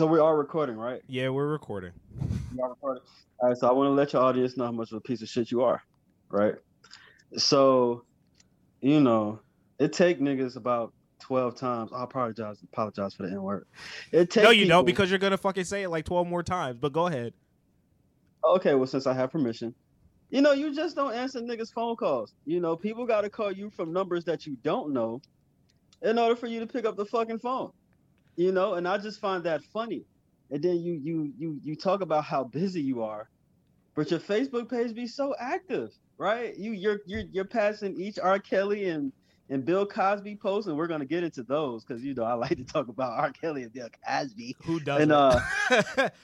So we are recording, right? Yeah, we're recording. We are recording. All right. So I want to let your audience know how much of a piece of shit you are, right? So, you know, it take niggas about twelve times. I apologize. Apologize for the n word. It No, you people- don't because you're gonna fucking say it like twelve more times. But go ahead. Okay, well, since I have permission, you know, you just don't answer niggas' phone calls. You know, people got to call you from numbers that you don't know in order for you to pick up the fucking phone. You know, and I just find that funny. And then you you you you talk about how busy you are, but your Facebook page be so active, right? You you're you're you're passing each R. Kelly and and Bill Cosby posts, and we're gonna get into those because you know I like to talk about R. Kelly and Bill Cosby. Who doesn't? And uh,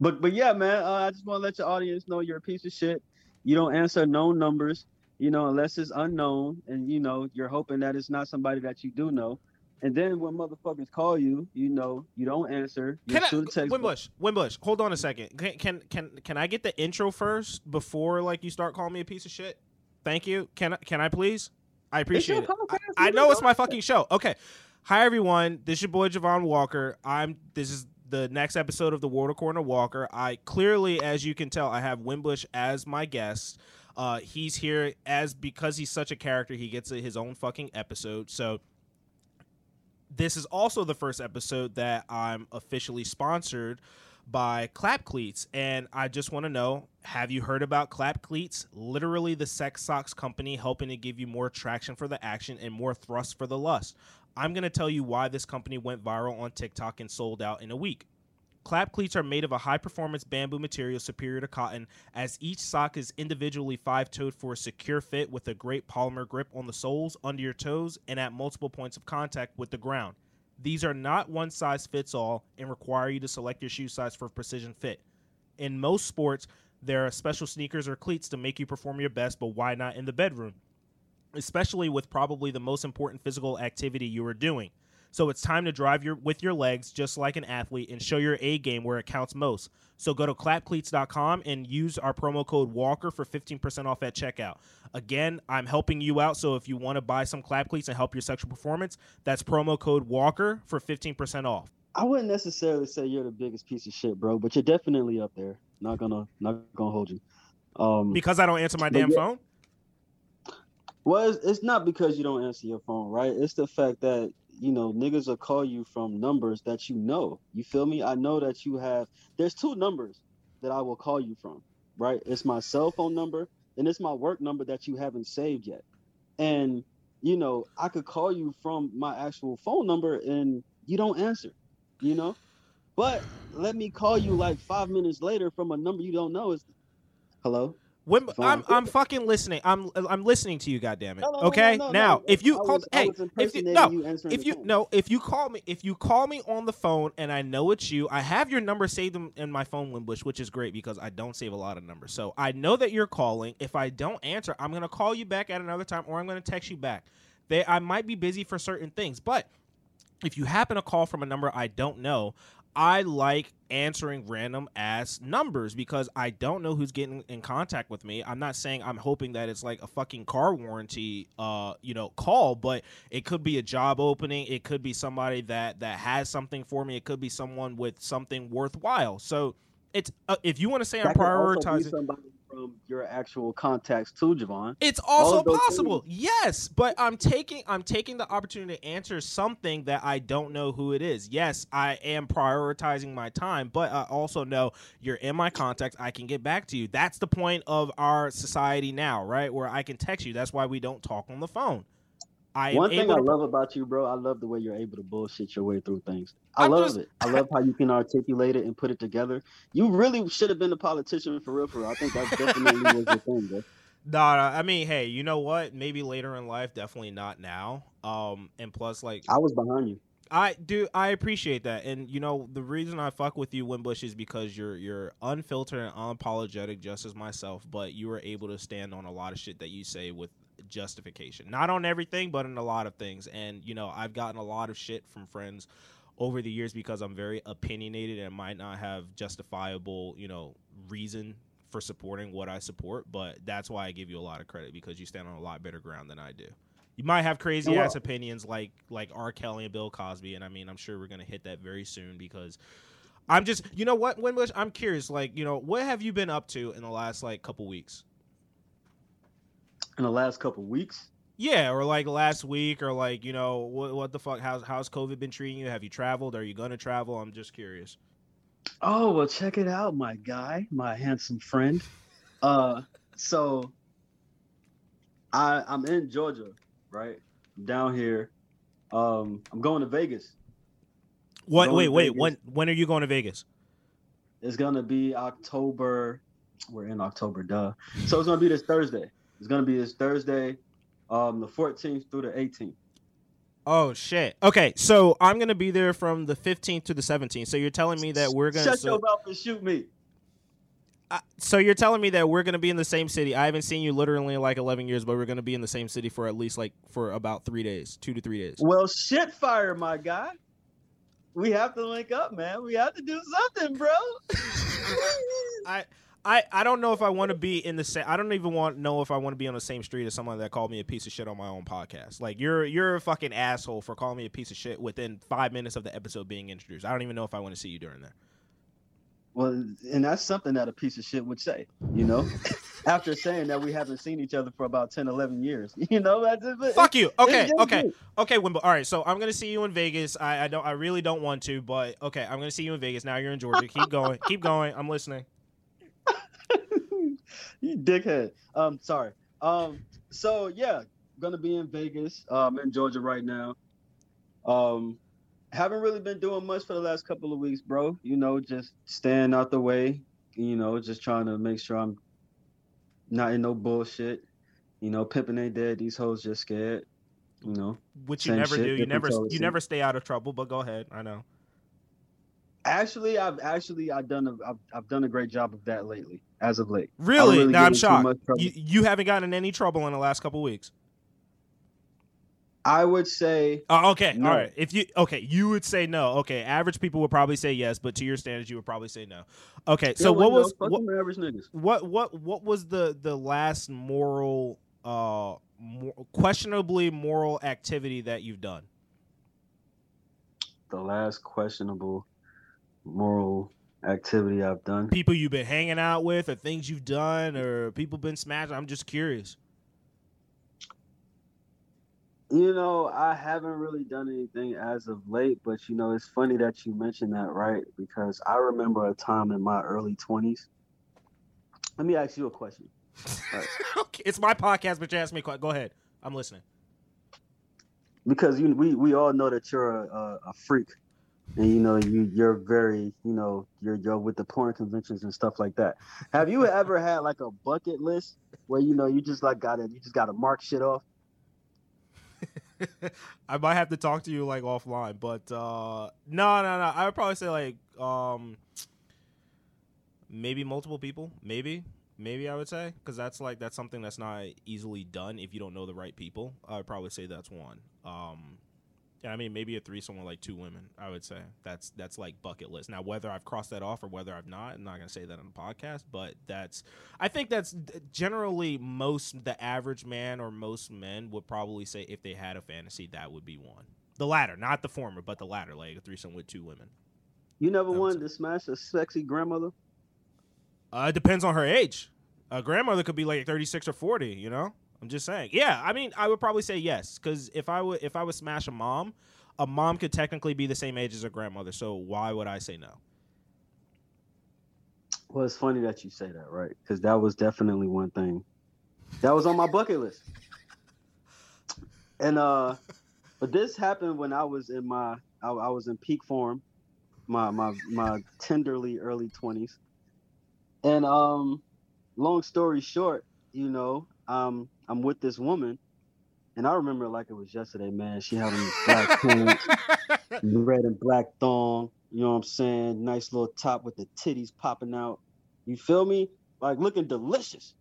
But but yeah, man, uh, I just want to let your audience know you're a piece of shit. You don't answer known numbers, you know, unless it's unknown, and you know you're hoping that it's not somebody that you do know. And then when motherfuckers call you, you know you don't answer. You Can I, a text. Wimbush, Wimbush, hold on a second. Can, can can can I get the intro first before like you start calling me a piece of shit? Thank you. Can I can I please? I appreciate it. I, podcast, I know it's my fucking show. Okay. Hi everyone. This is your boy Javon Walker. I'm this is the next episode of the Water Corner Walker. I clearly, as you can tell, I have Wimbush as my guest. Uh, he's here as because he's such a character. He gets his own fucking episode. So this is also the first episode that I'm officially sponsored by Clap Cleats. And I just want to know have you heard about Clap Cleats? Literally, the sex socks company helping to give you more traction for the action and more thrust for the lust. I'm going to tell you why this company went viral on TikTok and sold out in a week. Clap cleats are made of a high performance bamboo material superior to cotton, as each sock is individually five toed for a secure fit with a great polymer grip on the soles, under your toes, and at multiple points of contact with the ground. These are not one size fits all and require you to select your shoe size for precision fit. In most sports, there are special sneakers or cleats to make you perform your best, but why not in the bedroom? Especially with probably the most important physical activity you are doing. So it's time to drive your with your legs just like an athlete and show your A game where it counts most. So go to clapcleats.com and use our promo code Walker for 15% off at checkout. Again, I'm helping you out, so if you want to buy some clap cleats and help your sexual performance, that's promo code Walker for 15% off. I wouldn't necessarily say you're the biggest piece of shit, bro, but you're definitely up there. Not gonna not gonna hold you. Um, Because I don't answer my damn yeah. phone? Well, it's, it's not because you don't answer your phone, right? It's the fact that you know niggas will call you from numbers that you know. You feel me? I know that you have. There's two numbers that I will call you from, right? It's my cell phone number and it's my work number that you haven't saved yet. And you know, I could call you from my actual phone number and you don't answer, you know. But let me call you like five minutes later from a number you don't know. Is hello? When, I'm I'm fucking listening. I'm I'm listening to you. Goddamn it. No, no, no, Okay. no, no, now, no. if you I hold, was- I hey, if you no, you if you phone. no, if you call me, if you call me on the phone and I know it's you, I have your number saved in, in my phone Wimbush, which is great because I don't save a lot of numbers. So I know that you're calling. If I don't answer, I'm gonna call you back at another time, or I'm gonna text you back. They, I might be busy for certain things, but if you happen to call from a number I don't know, I like answering random ass numbers because I don't know who's getting in contact with me. I'm not saying I'm hoping that it's like a fucking car warranty uh, you know, call, but it could be a job opening, it could be somebody that that has something for me, it could be someone with something worthwhile. So it's uh, if you want to say I'm That be prioritizing somebody from your actual contacts to Javon. it's also possible. Yes, but I'm taking I'm taking the opportunity to answer something that I don't know who it is. Yes, I am prioritizing my time, but I also know you're in my contacts. I can get back to you. That's the point of our society now, right? Where I can text you. That's why we don't talk on the phone. I One thing I to love about you, bro, I love the way you're able to bullshit your way through things. I I'm love just- it. I love how you can articulate it and put it together. You really should have been a politician for real, for real. I think that definitely was your thing, bro. Nah, nah, I mean, hey, you know what? Maybe later in life, definitely not now. Um, and plus, like, I was behind you. I do. I appreciate that, and you know the reason I fuck with you, Wimbush, is because you're you're unfiltered and unapologetic, just as myself. But you were able to stand on a lot of shit that you say with justification. Not on everything, but in a lot of things. And you know, I've gotten a lot of shit from friends over the years because I'm very opinionated and might not have justifiable, you know, reason for supporting what I support. But that's why I give you a lot of credit because you stand on a lot better ground than I do. You might have crazy ass opinions like like R. Kelly and Bill Cosby, and I mean, I'm sure we're gonna hit that very soon because I'm just, you know what, Wimbush, I'm curious, like, you know, what have you been up to in the last like couple weeks? In the last couple weeks, Yeah, or like last week, or like, you know, what what the fuck? How's how's COVID been treating you? Have you traveled? Are you gonna travel? I'm just curious. Oh well, check it out, my guy, my handsome friend. Uh, so I I'm in Georgia, right? I'm down here. Um, I'm going to Vegas. What? Wait, wait. Vegas. When when are you going to Vegas? It's gonna be October. We're in October, duh. So it's gonna be this Thursday. It's gonna be this Thursday, um, the 14th through the 18th. Oh shit. Okay, so I'm gonna be there from the 15th to the 17th. So you're telling me that we're gonna. shut so, your mouth and shoot me. uh, so you're telling me that we're gonna be in the same city. I haven't seen you literally in like 11 years, but we're gonna be in the same city for at least like for about three days, two to three days. Well, shit, fire, my guy. We have to link up, man. We have to do something, bro. I. I, I don't know if I want to be in the same. I don't even want know if I want to be on the same street as someone that called me a piece of shit on my own podcast. Like you're you're a fucking asshole for calling me a piece of shit within five minutes of the episode being introduced. I don't even know if I want to see you during that. Well, and that's something that a piece of shit would say, you know? After saying that we haven't seen each other for about 10, 11 years. You know, that's it. Fuck you. Okay, okay. good. Okay, Wimble. All right, so I'm gonna see you in Vegas. I, I don't. I really don't want to, but okay, I'm gonna see you in Vegas. Now you're in Georgia. Keep going. Keep going. I'm listening. you dickhead. Um, sorry. Um, so yeah, gonna be in Vegas. Um, in Georgia right now. Um, haven't really been doing much for the last couple of weeks, bro. You know, just staying out the way. You know, just trying to make sure I'm not in no bullshit. You know, pimping ain't dead. These hoes just scared. You know. Which you never shit, do. You never. You never stay out of trouble. But go ahead. I know. Actually, I've actually I've done a I've, I've done a great job of that lately, as of late. Really? really now I'm shocked. You you haven't gotten in any trouble in the last couple weeks. I would say Oh, okay. No. All right. If you okay, you would say no. Okay. Average people would probably say yes, but to your standards, you would probably say no. Okay. So yeah, what was what, average niggas? what what what was the the last moral uh mor- questionably moral activity that you've done? The last questionable moral activity I've done. People you've been hanging out with, or things you've done, or people been smashing. I'm just curious. You know, I haven't really done anything as of late, but you know, it's funny that you mentioned that, right? Because I remember a time in my early twenties. Let me ask you a question. Right. okay, it's my podcast, but you ask me. Go ahead. I'm listening. because you we we all know that you're a, a freak and you know you you're very you know you're you're with the porn conventions and stuff like that have you ever had like a bucket list where you know you just like gotta you just gotta mark shit off I might have to talk to you like offline, but uh no, no, no. I would probably say like um maybe multiple people, maybe, maybe I would say because that's like that's something that's not easily done if you don't know the right people. I would probably say that's one. Um, I mean maybe a threesome with like two women. I would say that's that's like bucket list. Now whether I've crossed that off or whether I've not, I'm not gonna say that on the podcast, but that's I think that's generally most the average man or most men would probably say if they had a fantasy that would be one. The latter, not the former, but the latter, like a threesome with two women. you never wanted to smash a sexy grandmother Uh, it depends on her age. A grandmother could be like 36 or 40, you know? I'm just saying. Yeah, I mean, I would probably say yes cuz if I would if I would smash a mom, a mom could technically be the same age as a grandmother. So why would I say no? well it's funny that you say that right because that was definitely one thing that was on my bucket list and uh but this happened when i was in my i, I was in peak form my my my tenderly early 20s and um long story short you know um i'm with this woman and i remember it like it was yesterday man. She had on black pants red and black thong you know what i'm saying? Nice little top with the titties popping out. You feel me? Like looking delicious.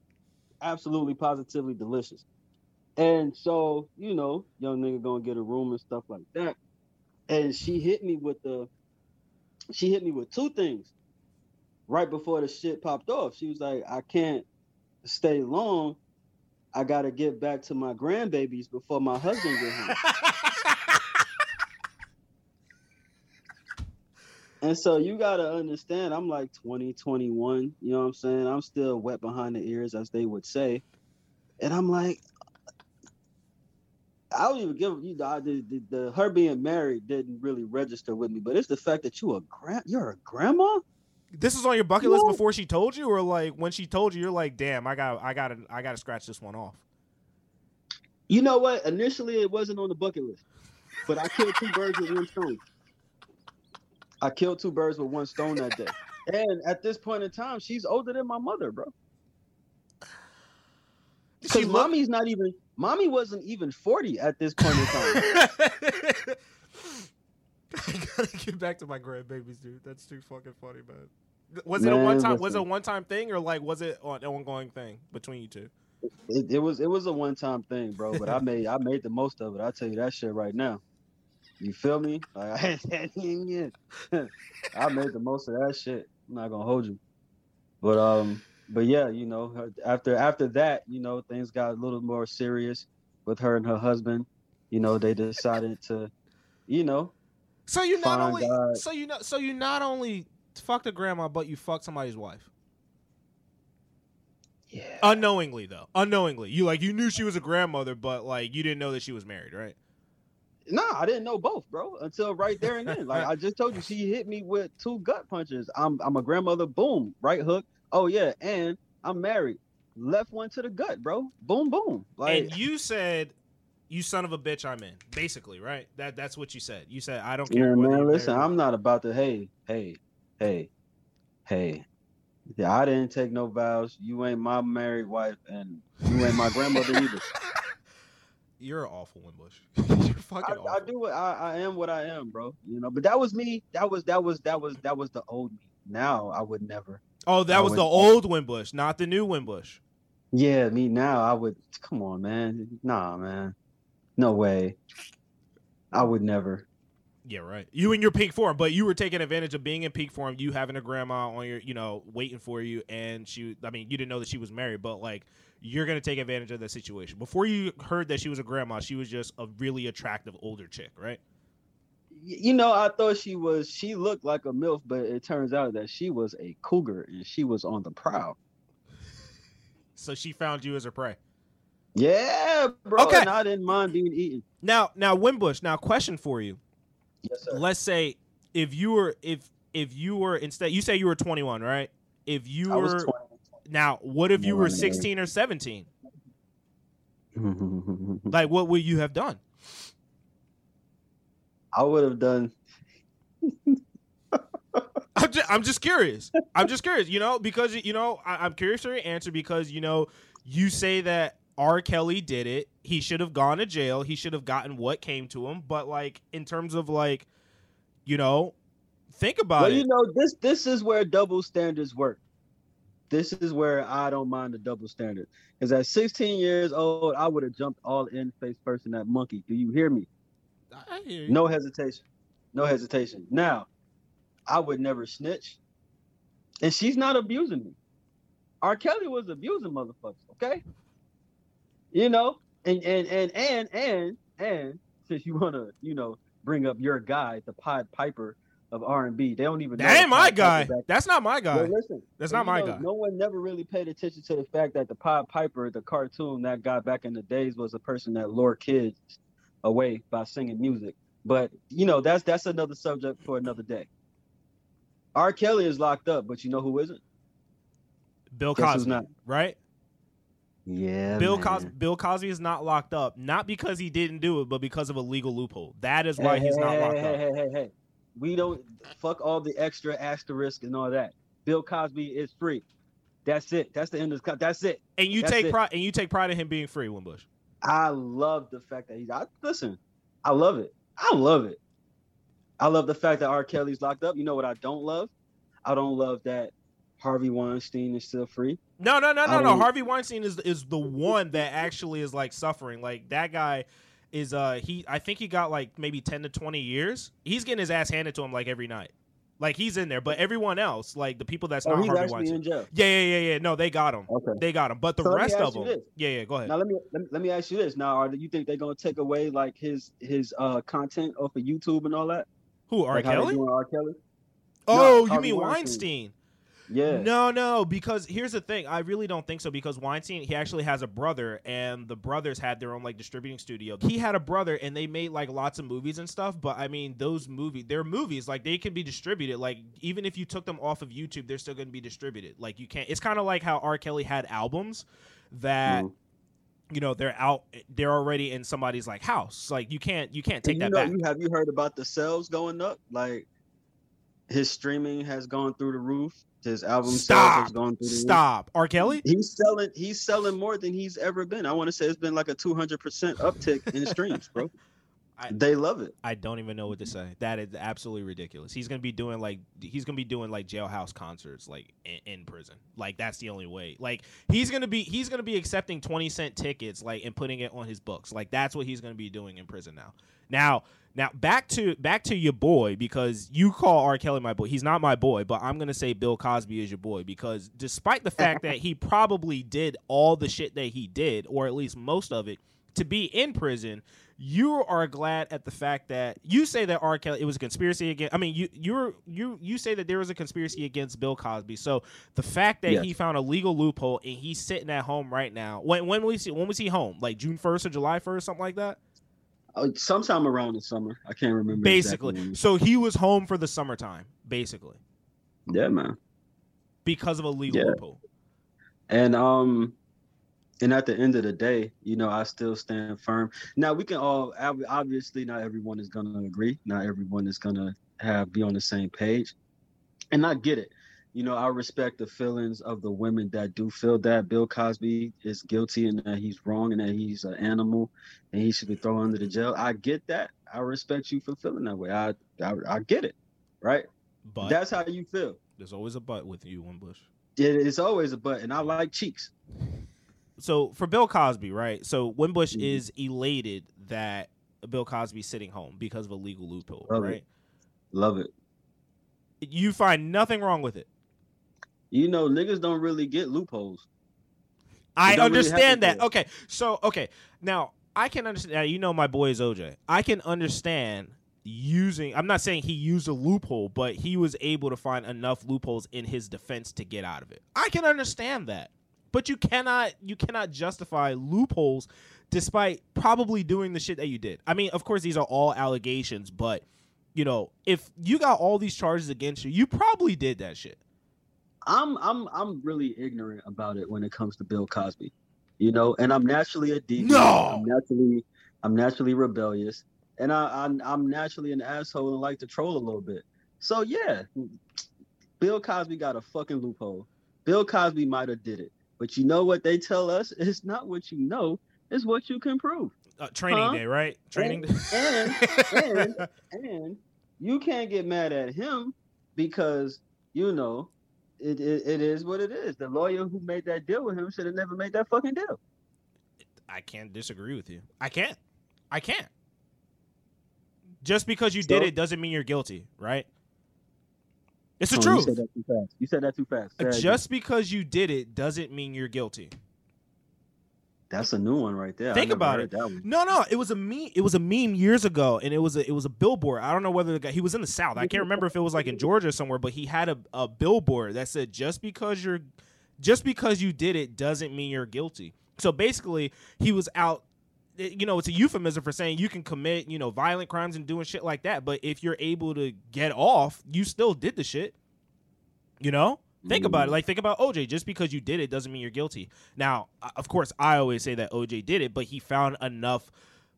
Absolutely positively delicious. And so you know young nigga gonna get a room and stuff like that. And she hit me with the she hit me with two things right before the shit popped off. She was like i can't stay long I gotta get back to my grandbabies before my husband get home. and so you gotta understand, I'm like 20, 21, you know what I'm saying? I'm still wet behind the ears, as they would say. And I'm like, I don't even give you the, the, the her being married didn't really register with me, but it's the fact that you a grand you're a grandma. This was on your bucket list before she told you, or like when she told you, you're like, damn, I got, I got to, I got to scratch this one off. You know what? Initially, it wasn't on the bucket list, but I killed two birds with one stone. I killed two birds with one stone that day, and at this point in time, she's older than my mother, bro. Because look- mommy's not even, mommy wasn't even forty at this point in time. I gotta get back to my grandbabies, dude. That's too fucking funny, man. Was man, it a one time? Was it a one time thing, or like was it an ongoing thing between you two? It, it was it was a one time thing, bro. But I made I made the most of it. I tell you that shit right now. You feel me? Like, I made the most of that shit. I'm not gonna hold you, but um, but yeah, you know, after after that, you know, things got a little more serious with her and her husband. You know, they decided to, you know, so you not only God. so you know so you not only fucked a grandma, but you fucked somebody's wife. Yeah. Unknowingly though. Unknowingly. You like you knew she was a grandmother, but like you didn't know that she was married, right? No, nah, I didn't know both, bro, until right there and then. Like I just told you, she hit me with two gut punches. I'm I'm a grandmother, boom, right hook. Oh yeah, and I'm married. Left one to the gut, bro. Boom, boom. Like and you said you son of a bitch, I'm in. Basically, right? That that's what you said. You said I don't care. Yeah, man. Listen, I'm not about to. Hey, hey, hey, hey. Yeah, I didn't take no vows. You ain't my married wife, and you ain't my grandmother either. You're an awful Wimbush. You're fucking I, awful. I do. I, I am what I am, bro. You know. But that was me. That was that was that was that was the old me. Now I would never. Oh, that I was the old Wimbush, not the new Wimbush. Yeah, me now. I would. Come on, man. Nah, man. No way. I would never. Yeah, right. You in your peak form, but you were taking advantage of being in peak form, you having a grandma on your, you know, waiting for you, and she. I mean, you didn't know that she was married, but like, you're gonna take advantage of that situation. Before you heard that she was a grandma, she was just a really attractive older chick, right? You know, I thought she was. She looked like a milf, but it turns out that she was a cougar, and she was on the prowl. So she found you as her prey. Yeah, bro. Okay. And I didn't mind being eaten. Now, now, Wimbush. Now, question for you. Yes, sir. Let's say if you were if if you were instead you say you were 21, right? If you were now, what if you were 16 or 17? like, what would you have done? I would have done. I'm just, I'm just curious. I'm just curious, you know, because you know I, am curious for your answer because you know you say that R. Kelly did it. He should have gone to jail. He should have gotten what came to him. But like in terms of like, you know, think about well, it. You know, this this is where double standards work. This is where I don't mind the double standard. Because at 16 years old, I would have jumped all in face first in that monkey. Do you hear me? I hear you. No hesitation. No hesitation. Now, I would never snitch. And she's not abusing me. R. Kelly was abusing motherfuckers, okay? You know, and and and and and and since you want to, you know, bring up your guy, the Pied Piper of R and B, they don't even. That ain't my guy. That's not my guy. Well, listen, that's not my know, guy. No one never really paid attention to the fact that the Pied Piper, the cartoon, that guy back in the days was a person that lured kids away by singing music. But you know, that's that's another subject for another day. R. Kelly is locked up, but you know who isn't? Bill Cosby, right? Yeah. Bill Cosby Bill Cosby is not locked up, not because he didn't do it, but because of a legal loophole. That is why hey, he's hey, not locked hey, up. Hey, hey, hey, We don't fuck all the extra asterisk and all that. Bill Cosby is free. That's it. That's the end of the that's it. And you that's take pride and you take pride in him being free, Wimbush. I love the fact that he's I, listen, I love it. I love it. I love the fact that R. Kelly's locked up. You know what I don't love? I don't love that Harvey Weinstein is still free. No, no, no, no, no. Harvey Weinstein is is the one that actually is like suffering. Like that guy is uh he I think he got like maybe 10 to 20 years. He's getting his ass handed to him like every night. Like he's in there, but everyone else, like the people that's Oh, not Harvey Weinstein. Yeah, yeah, yeah, yeah. No, they got him. Okay. They got him. But the So rest of them. Yeah, yeah. Go ahead. Now let me, let me let me ask you this. Now, are you think they're gonna take away like his his uh content off of YouTube and all that? Who? R. like Kelly? R. Kelly? Oh, you Harvey mean Weinstein. Weinstein? Yeah. No, no, because here's the thing. I really don't think so because Weinstein, he actually has a brother, and the brothers had their own like distributing studio. He had a brother, and they made like lots of movies and stuff. But I mean, those movies, they're movies. Like they can be distributed. Like even if you took them off of YouTube, they're still going to be distributed. Like you can't. It's kind of like how R. Kelly had albums that. Mhm. You know they're out. They're already in somebody's like house. Like you can't. You can't take And that you know, back. you have you heard about the sales going up? Like his streaming has gone through the roof. His album Stop. has gone through the roof. Stop. R. Kelly. He's selling. He's selling more than he's ever been. I want to say it's been like a two hundred percent uptick in streams, bro. I- they love it. I don't even know what to say. That is absolutely ridiculous. He's gonna be doing like he's gonna be doing like jailhouse concerts like in, in prison. Like that's the only way. Like he's gonna be he's gonna be accepting twenty cent tickets like and putting it on his books. Like that's what he's gonna be doing in prison now. Now now back to back to your boy because you call R. Kelly my boy. He's not my boy, but I'm gonna say Bill Cosby is your boy because despite the fact that he probably did all the shit that he did, or at least most of it, to be in prison, you are glad at the fact that you say that R. Kelly it was a conspiracy against. I mean, you you're you you say that there was a conspiracy against Bill Cosby. So the fact that Yes. he found a legal loophole and he's sitting at home right now. When when was he when was he home? Like June first or July first, something like that. Uh, sometime around the summer. I can't remember. Basically, exactly so he was home for the summertime, basically Yeah, man. because of a legal Yeah. loophole. And um, and at the end of the day, you know, I still stand firm. Now we can all obviously not everyone is gonna agree. Not everyone is gonna have be on the same page, and I get it. You know, I respect the feelings of the women that do feel that Bill Cosby is guilty and that he's wrong and that he's an animal and he should be thrown under the jail. I get that. I respect you for feeling that way. I I, I get it, right? But That's how you feel. there's always a but with you, Wimbush. It, it's always a but, and I like cheeks. so for Bill Cosby, right? So Wimbush Mhm. is elated that Bill Cosby's sitting home because of a legal loophole, Love it. right? Love it. You find nothing wrong with it. You know, niggas don't really get loopholes. I don't really understand that. Okay, so okay, now I can understand. Now, you know, my boy is OJ. I can understand using. I'm not saying he used a loophole, but he was able to find enough loopholes in his defense to get out of it. I can understand that, but you cannot you cannot justify loopholes despite probably doing the shit that you did. I mean, of course, these are all allegations, but you know, if you got all these charges against you, you probably did that shit. I'm I'm I'm really ignorant about it when it comes to Bill Cosby. You know, and I'm naturally a deviant. No! I'm naturally I'm naturally rebellious. And I, I'm I'm naturally an asshole and like to troll a little bit. So yeah, Bill Cosby got a fucking loophole. Bill Cosby might have did it. But you know what they tell us? It's not what you know, it's what you can prove. Uh, training Huh? day, right? Training day. and- and- And you can't get mad at him because you know it, it, it is what it is. The lawyer who made that deal with him should have never made that fucking deal. I can't disagree with you. I can't. I can't. Just because you did it doesn't mean you're guilty, right? It's the Oh, You truth. said that too fast. You said that too fast. Say that again. Just because you did it doesn't mean you're guilty. That's a new one right there. Think about it. That one. No, no, it was a meme. It was a meme years ago, and it was a it was a billboard. I don't know whether the guy he was in the South. I can't remember if it was like in Georgia or somewhere, but he had a, a billboard that said just because you're just because you did it doesn't mean you're guilty. So basically, he was out. Eh, you know, it's a euphemism for saying you can commit you know violent crimes and doing shit like that, but if you're able to get off, you still did the shit. You know. Think about it. Mm. Like, think about OJ. Just because you did it doesn't mean you're guilty. Now, of course, I always say that OJ did it, but he found enough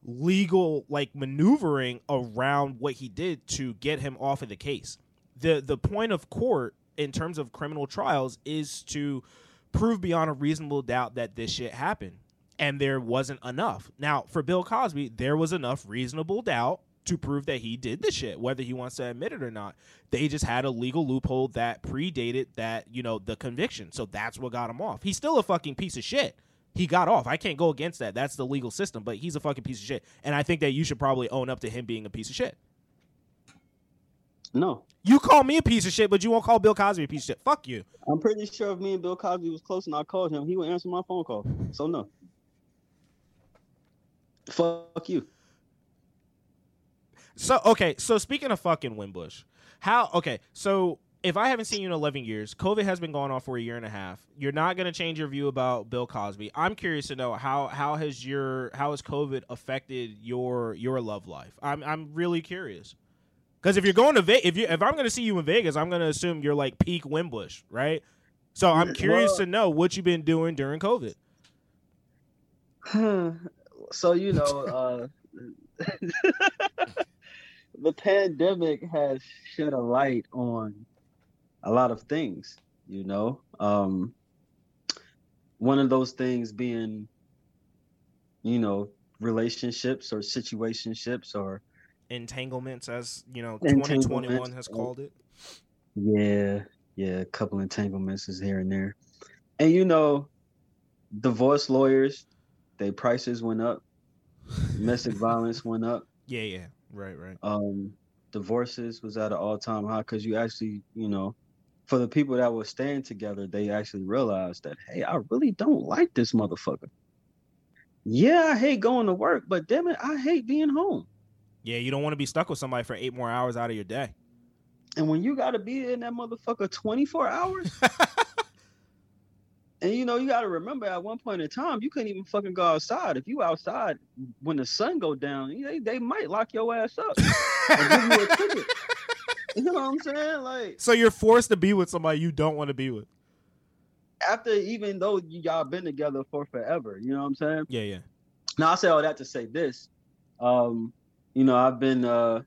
legal like maneuvering around what he did to get him off of the case. The the point of court in terms of criminal trials is to prove beyond a reasonable doubt that this shit happened. And there wasn't enough. Now, for Bill Cosby, there was enough reasonable doubt to prove that he did the shit, whether he wants to admit it or not. They just had a legal loophole that predated that, you know, the conviction. So that's what got him off. He's still a fucking piece of shit. He got off. I can't go against that. That's the legal system, but he's a fucking piece of shit. And I think that you should probably own up to him being a piece of shit. No, You call me a piece of shit, but you won't call Bill Cosby a piece of shit. Fuck you. I'm pretty sure if me and Bill Cosby was close and I called him, he would answer my phone call. So no. Fuck you. So okay, so speaking of fucking Wimbush, how okay, so if I haven't seen you in eleven years, COVID has been going on for a year and a half. You're not gonna change your view about Bill Cosby. I'm curious to know how how has your how has COVID affected your your love life? I'm I'm really curious. Because if you're going to Vegas, if you if I'm gonna see you in Vegas, I'm gonna assume you're like peak Wimbush, right? So I'm curious Well- to know what you've been doing during COVID. so you know, uh, the pandemic has shed a light on a lot of things. You know, um, one of those things being, you know, relationships or situationships or Entanglements, as you know, 2021 has called it. Yeah, yeah, a couple entanglements is here and there. And you know, divorce lawyers, their prices went up. Domestic violence went up. Yeah, yeah, right, right. Um, divorces was at an all-time high because you actually, you know, for the people that were staying together, they actually realized that, hey, I really don't like this motherfucker. Yeah, I hate going to work, but damn it, I hate being home. Yeah, you don't want to be stuck with somebody for eight more hours out of your day. And when you gotta be in that motherfucker 24 hours, and you know, you gotta remember at one point in time, you couldn't even fucking go outside. If you outside when the sun go down, they, they might lock your ass up you. You know what I'm saying? Like so you're forced to be with somebody you don't want to be with. after even though y'all been together for forever, you know what I'm saying? Yeah, yeah. Now I say all that to say this. Um, you know, I've been uh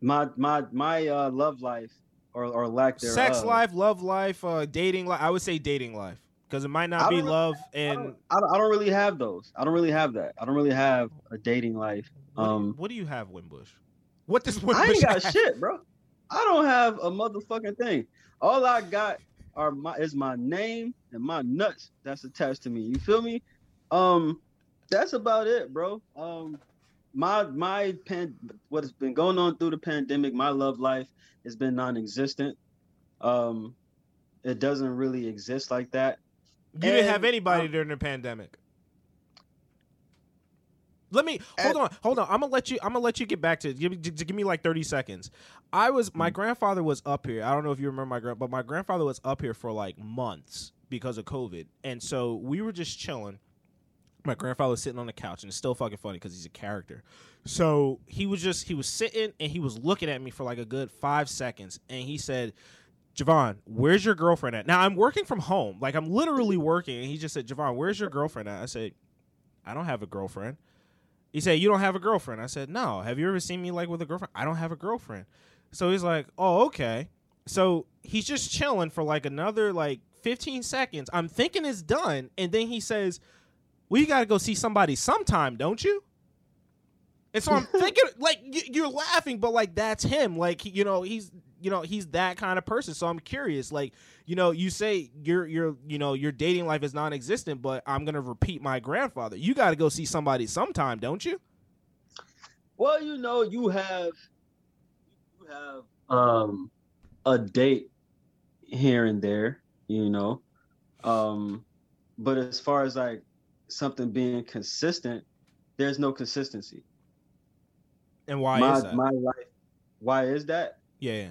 my my my uh love life or or lack thereof. Sex life, love life, uh, dating life. I would say dating life because it might not be know. love I and. don't, I, don't, I don't really have those. I don't really have that. I don't really have a dating life. What, do you- Um, what do you have, Wimbush? What does Wimbush I ain't got have? shit, bro. I don't have a motherfucking thing. All I got are my is my name and my nuts that's attached to me. You feel me? Um, that's about it, bro. Um, my my pan what has been going on through the pandemic, my love life has been non-existent. Um, it doesn't really exist like that. You didn't have anybody um, during the pandemic. Let me And- hold on, hold on. I'm gonna let you. I'm gonna let you get back to. Give me, j- j- give me like 30 seconds. I was my Mm. grandfather was up here. I don't know if you remember my grand, but my grandfather was up here for like months because of COVID, and so we were just chilling. My grandfather was sitting on the couch, and it's still fucking funny because he's a character. So he was just he was sitting and he was looking at me for like a good five seconds, and he said, Javon, where's your girlfriend at? Now I'm working from home. Like I'm literally working. And he just said, Javon, where's your girlfriend at? I said, I don't have a girlfriend. He said, You don't have a girlfriend. I said, No. Have you ever seen me like with a girlfriend? I don't have a girlfriend. So he's like, Oh, okay. So he's just chilling for like another like 15 seconds. I'm thinking it's done. And then he says, Well, you gotta go see somebody sometime, don't you? And so I'm thinking, like, y- you're laughing, but like that's him. Like, you know, he's, you know, he's that kind of person. So I'm curious. Like, you know, you say your, your, you know, your dating life is non-existent, but I'm gonna repeat my grandfather. You got to go see somebody sometime, don't you? Well, you know, you have you have um a date here and there, you know. Um but as far as like something being consistent, there's no consistency. And why my is that? my life why is that? yeah, yeah.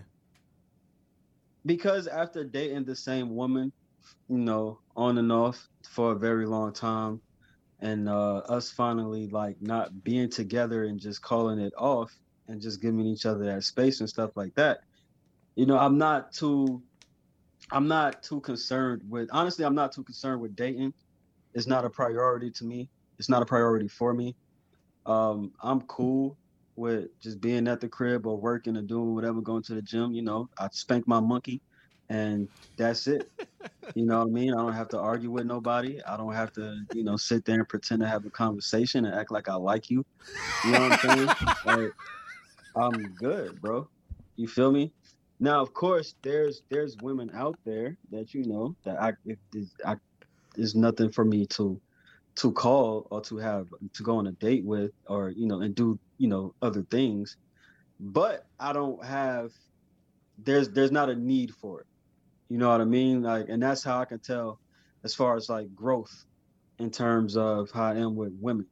Because after dating the same woman, you know, on and off for a very long time and uh us finally like not being together and just calling it off and just giving each other that space and stuff like that. You know, I'm not too I'm not too concerned with honestly I'm not too concerned with dating. It's not a priority to me. It's not a priority for me. Um I'm cool with just being at the crib or working or doing whatever, going to the gym, you know, I spank my monkey and that's it. You know what I mean? I don't have to argue with nobody. I don't have to, you know, sit there and pretend to have a conversation and act like I like you. You know what I'm saying? like, I'm good, bro. You feel me? Now, of course, there's there's women out there that you know that I if is I there's nothing for me to to call or to have to go on a date with or you know and do you know other things. But i don't have there's there's not a need for it. You know what i mean? Like and that's how i can tell as far as like growth in terms of how i am with women.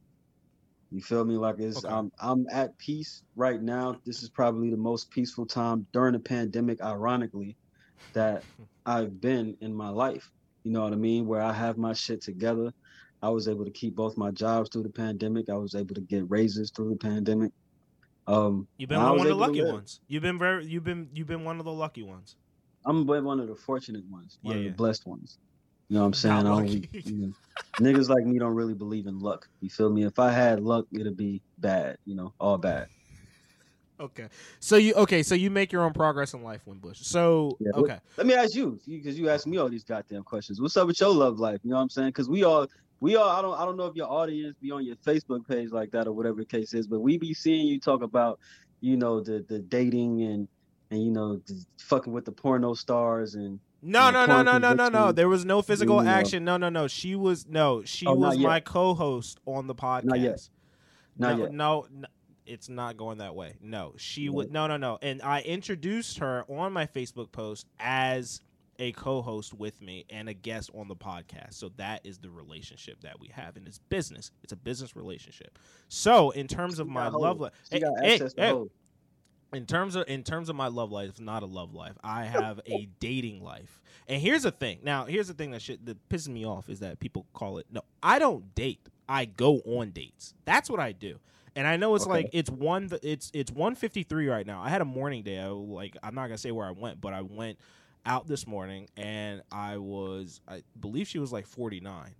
You feel me? Like it's Okay. i'm i'm at peace right now. This is probably the most peaceful time during the pandemic ironically that i've been in my life you know what i mean where i have my shit together I was able to keep both my jobs through the pandemic. I was able to get raises through the pandemic. Um, You've been one of the lucky ones. You've been very. You've been. You've been one of the lucky ones. I'm one of the fortunate ones, one Yeah, of yeah. the blessed ones. You know what I'm saying? I you know, niggas like me don't really believe in luck. You feel me? If I had luck, it'd be bad. You know, all bad. Okay. So you okay? So you make your own progress in life, Wimbush. So Yeah, okay. Let me ask you, because you asked me all these goddamn questions. What's up with your love life? You know what I'm saying? Because we all, we all, I don't, I don't know if your audience be on your Facebook page like that or whatever the case is, but we be seeing you talk about, you know, the the dating and and you know, the fucking with the porno stars and No, no, no, no, no, no, no. There was no physical action. No, no, no. She was no. She Oh, was my co-host on the podcast. Not yet. Not no, yet. No, no, it's not going that way. No, she would. No, no, no. And I introduced her on my Facebook post as a co-host with me and a guest on the podcast. So that is the relationship that we have, and it's business. It's a business relationship. So in terms of my got love life, eh, eh, access to eh. hoes. in terms of in terms of my love life, it's not a love life. I have a dating life. And here's the thing. Now, here's the thing that shit that pisses me off is that people call it no. I don't date. I go on dates. That's what I do. And I know it's Okay. like it's one it's it's 153 right now. I had a morning day. I like I'm not going to say where I went, but I went out this morning and I was I believe she was like 49.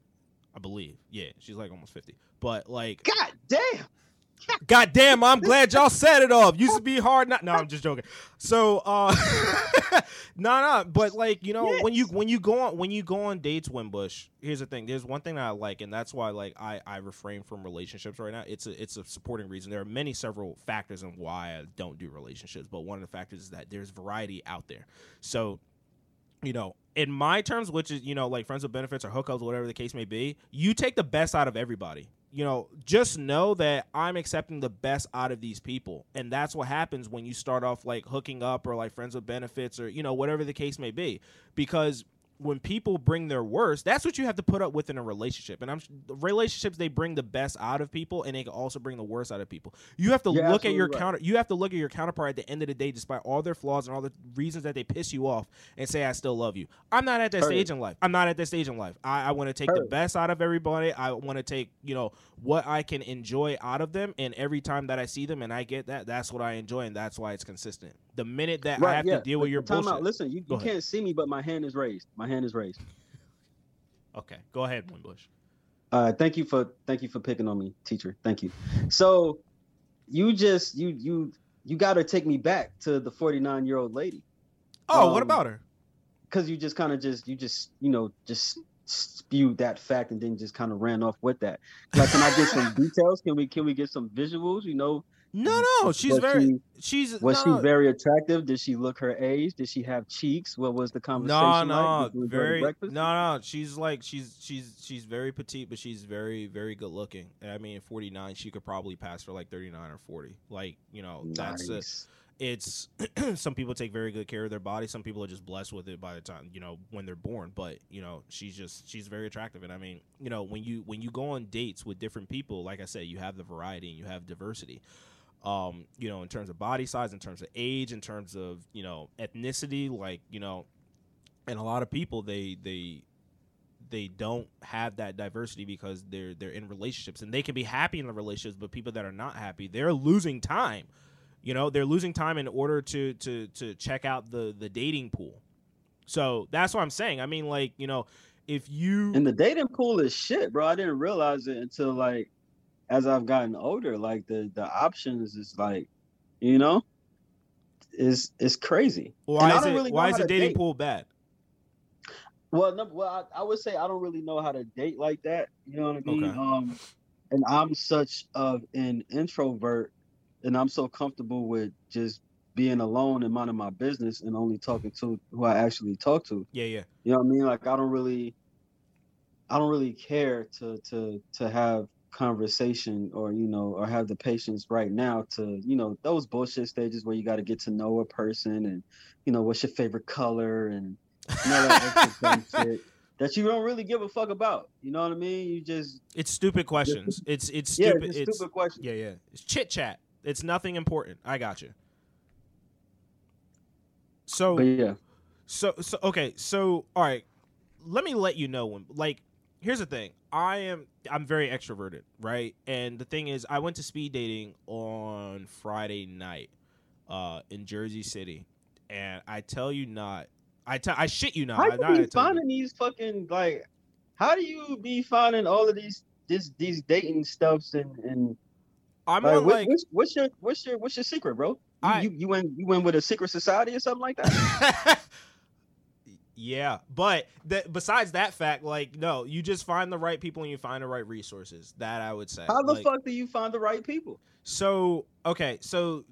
I believe. Yeah, she's like almost 50. But like God damn. God damn, I'm glad y'all set it off. Used to be hard not no, I'm just joking. So uh no no, but like, you know, when you when you go on when you go on dates, Wimbush, here's the thing. There's one thing that I like, and that's why like I, I refrain from relationships right now. It's a it's a supporting reason. There are many several factors in why I don't do relationships, but one of the factors is that there's variety out there. So you know, in my terms, which is, you know, like friends with benefits or hookups, whatever the case may be, you take the best out of everybody. You know, just know that I'm accepting the best out of these people. And that's what happens when you start off like hooking up or like friends with benefits or, you know, whatever the case may be. Because when people bring their worst, that's what you have to put up with in a relationship. And I'm relationships they bring the best out of people, and they can also bring the worst out of people. You have to You're look at your right. counter. You have to look at your counterpart at the end of the day, despite all their flaws and all the reasons that they piss you off, and say, "I still love you." I'm not at that Heard. stage in life. I'm not at that stage in life. I, I want to take the best out of everybody. I want to take you know what I can enjoy out of them, and every time that I see them and I get that, that's what I enjoy, and that's why it's consistent. The minute that I have to deal with your time bullshit, Out. Listen, you, you can't see me, but my hand is raised. My hand is raised. okay, go ahead, Wimbush. Uh, thank you for thank you for picking on me, teacher. Thank you. So, you just you you you got to take me back to the 49 year old lady Oh, what Um, about her? because you just kind of just you just you know just spewed that fact and then just kind of ran off with that. Like, can I get some details? Can we can we get some visuals? You know, No, mm. no, she's was very, she- she's was no, she very attractive? Did she look her age? Did she have cheeks? What was the conversation no, like? Enjoy the very no, no. She's like she's she's she's very petite, but she's very very good looking. And I mean, at 49, she could probably pass for like 39 or 40. Like you know, that's a, it's some people take very good care of their body. Some people are just blessed with it by the time you know when they're born. But you know, she's just she's very attractive. And I mean, you know, when you when you go on dates with different people, like I said, you have the variety and you have diversity. Um, you know, in terms of body size, in terms of age, in terms of you know ethnicity, like you know, and a lot of people they they they don't have that diversity because they're they're in relationships. And they can be happy in the relationships but people that are not happy they're losing time. You know they're losing time in order to to to check out the the dating pool. So that's what i'm saying. I mean like you know if you And the dating pool is shit, bro. I didn't realize it until like as I've gotten older. Like the the options is like, you know, is is crazy. why is it really why is the dating date. pool bad Well, no, well, I, I would say I don't really know how to date like that. You know what I mean? Okay. Um, and I'm such of an introvert, and I'm so comfortable with just being alone and minding my business and only talking to who I actually talk to. yeah yeah You know what I mean? Like I don't really, I don't really care to to to have conversation or you know or have the patience right now to you know those bullshit stages where you got to get to know a person and you know what's your favorite color and you know that shit that you don't really give a fuck about. You know what I mean? You just it's stupid questions. It's it's yeah, stupid. it's it's, stupid questions. yeah, yeah. It's chit chat. It's nothing important. I got you. So But yeah, So so okay, so all right, let me let you know when like here's the thing. I am I'm very extroverted, right? And the thing is I went to speed dating on Friday night uh in Jersey City. And I tell you not I tell I shit you not. how I, you be tell you. finding these fucking like? How do you be finding all of these this these dating stuffs and and I'm like, what- like what's, what's your what's your what's your secret, bro? You, I- you you went you went with a secret society or something like that? yeah, but that besides that fact, like no, you just find the right people and you find the right resources. That I would say. How the Like, fuck do you find the right people? So okay, so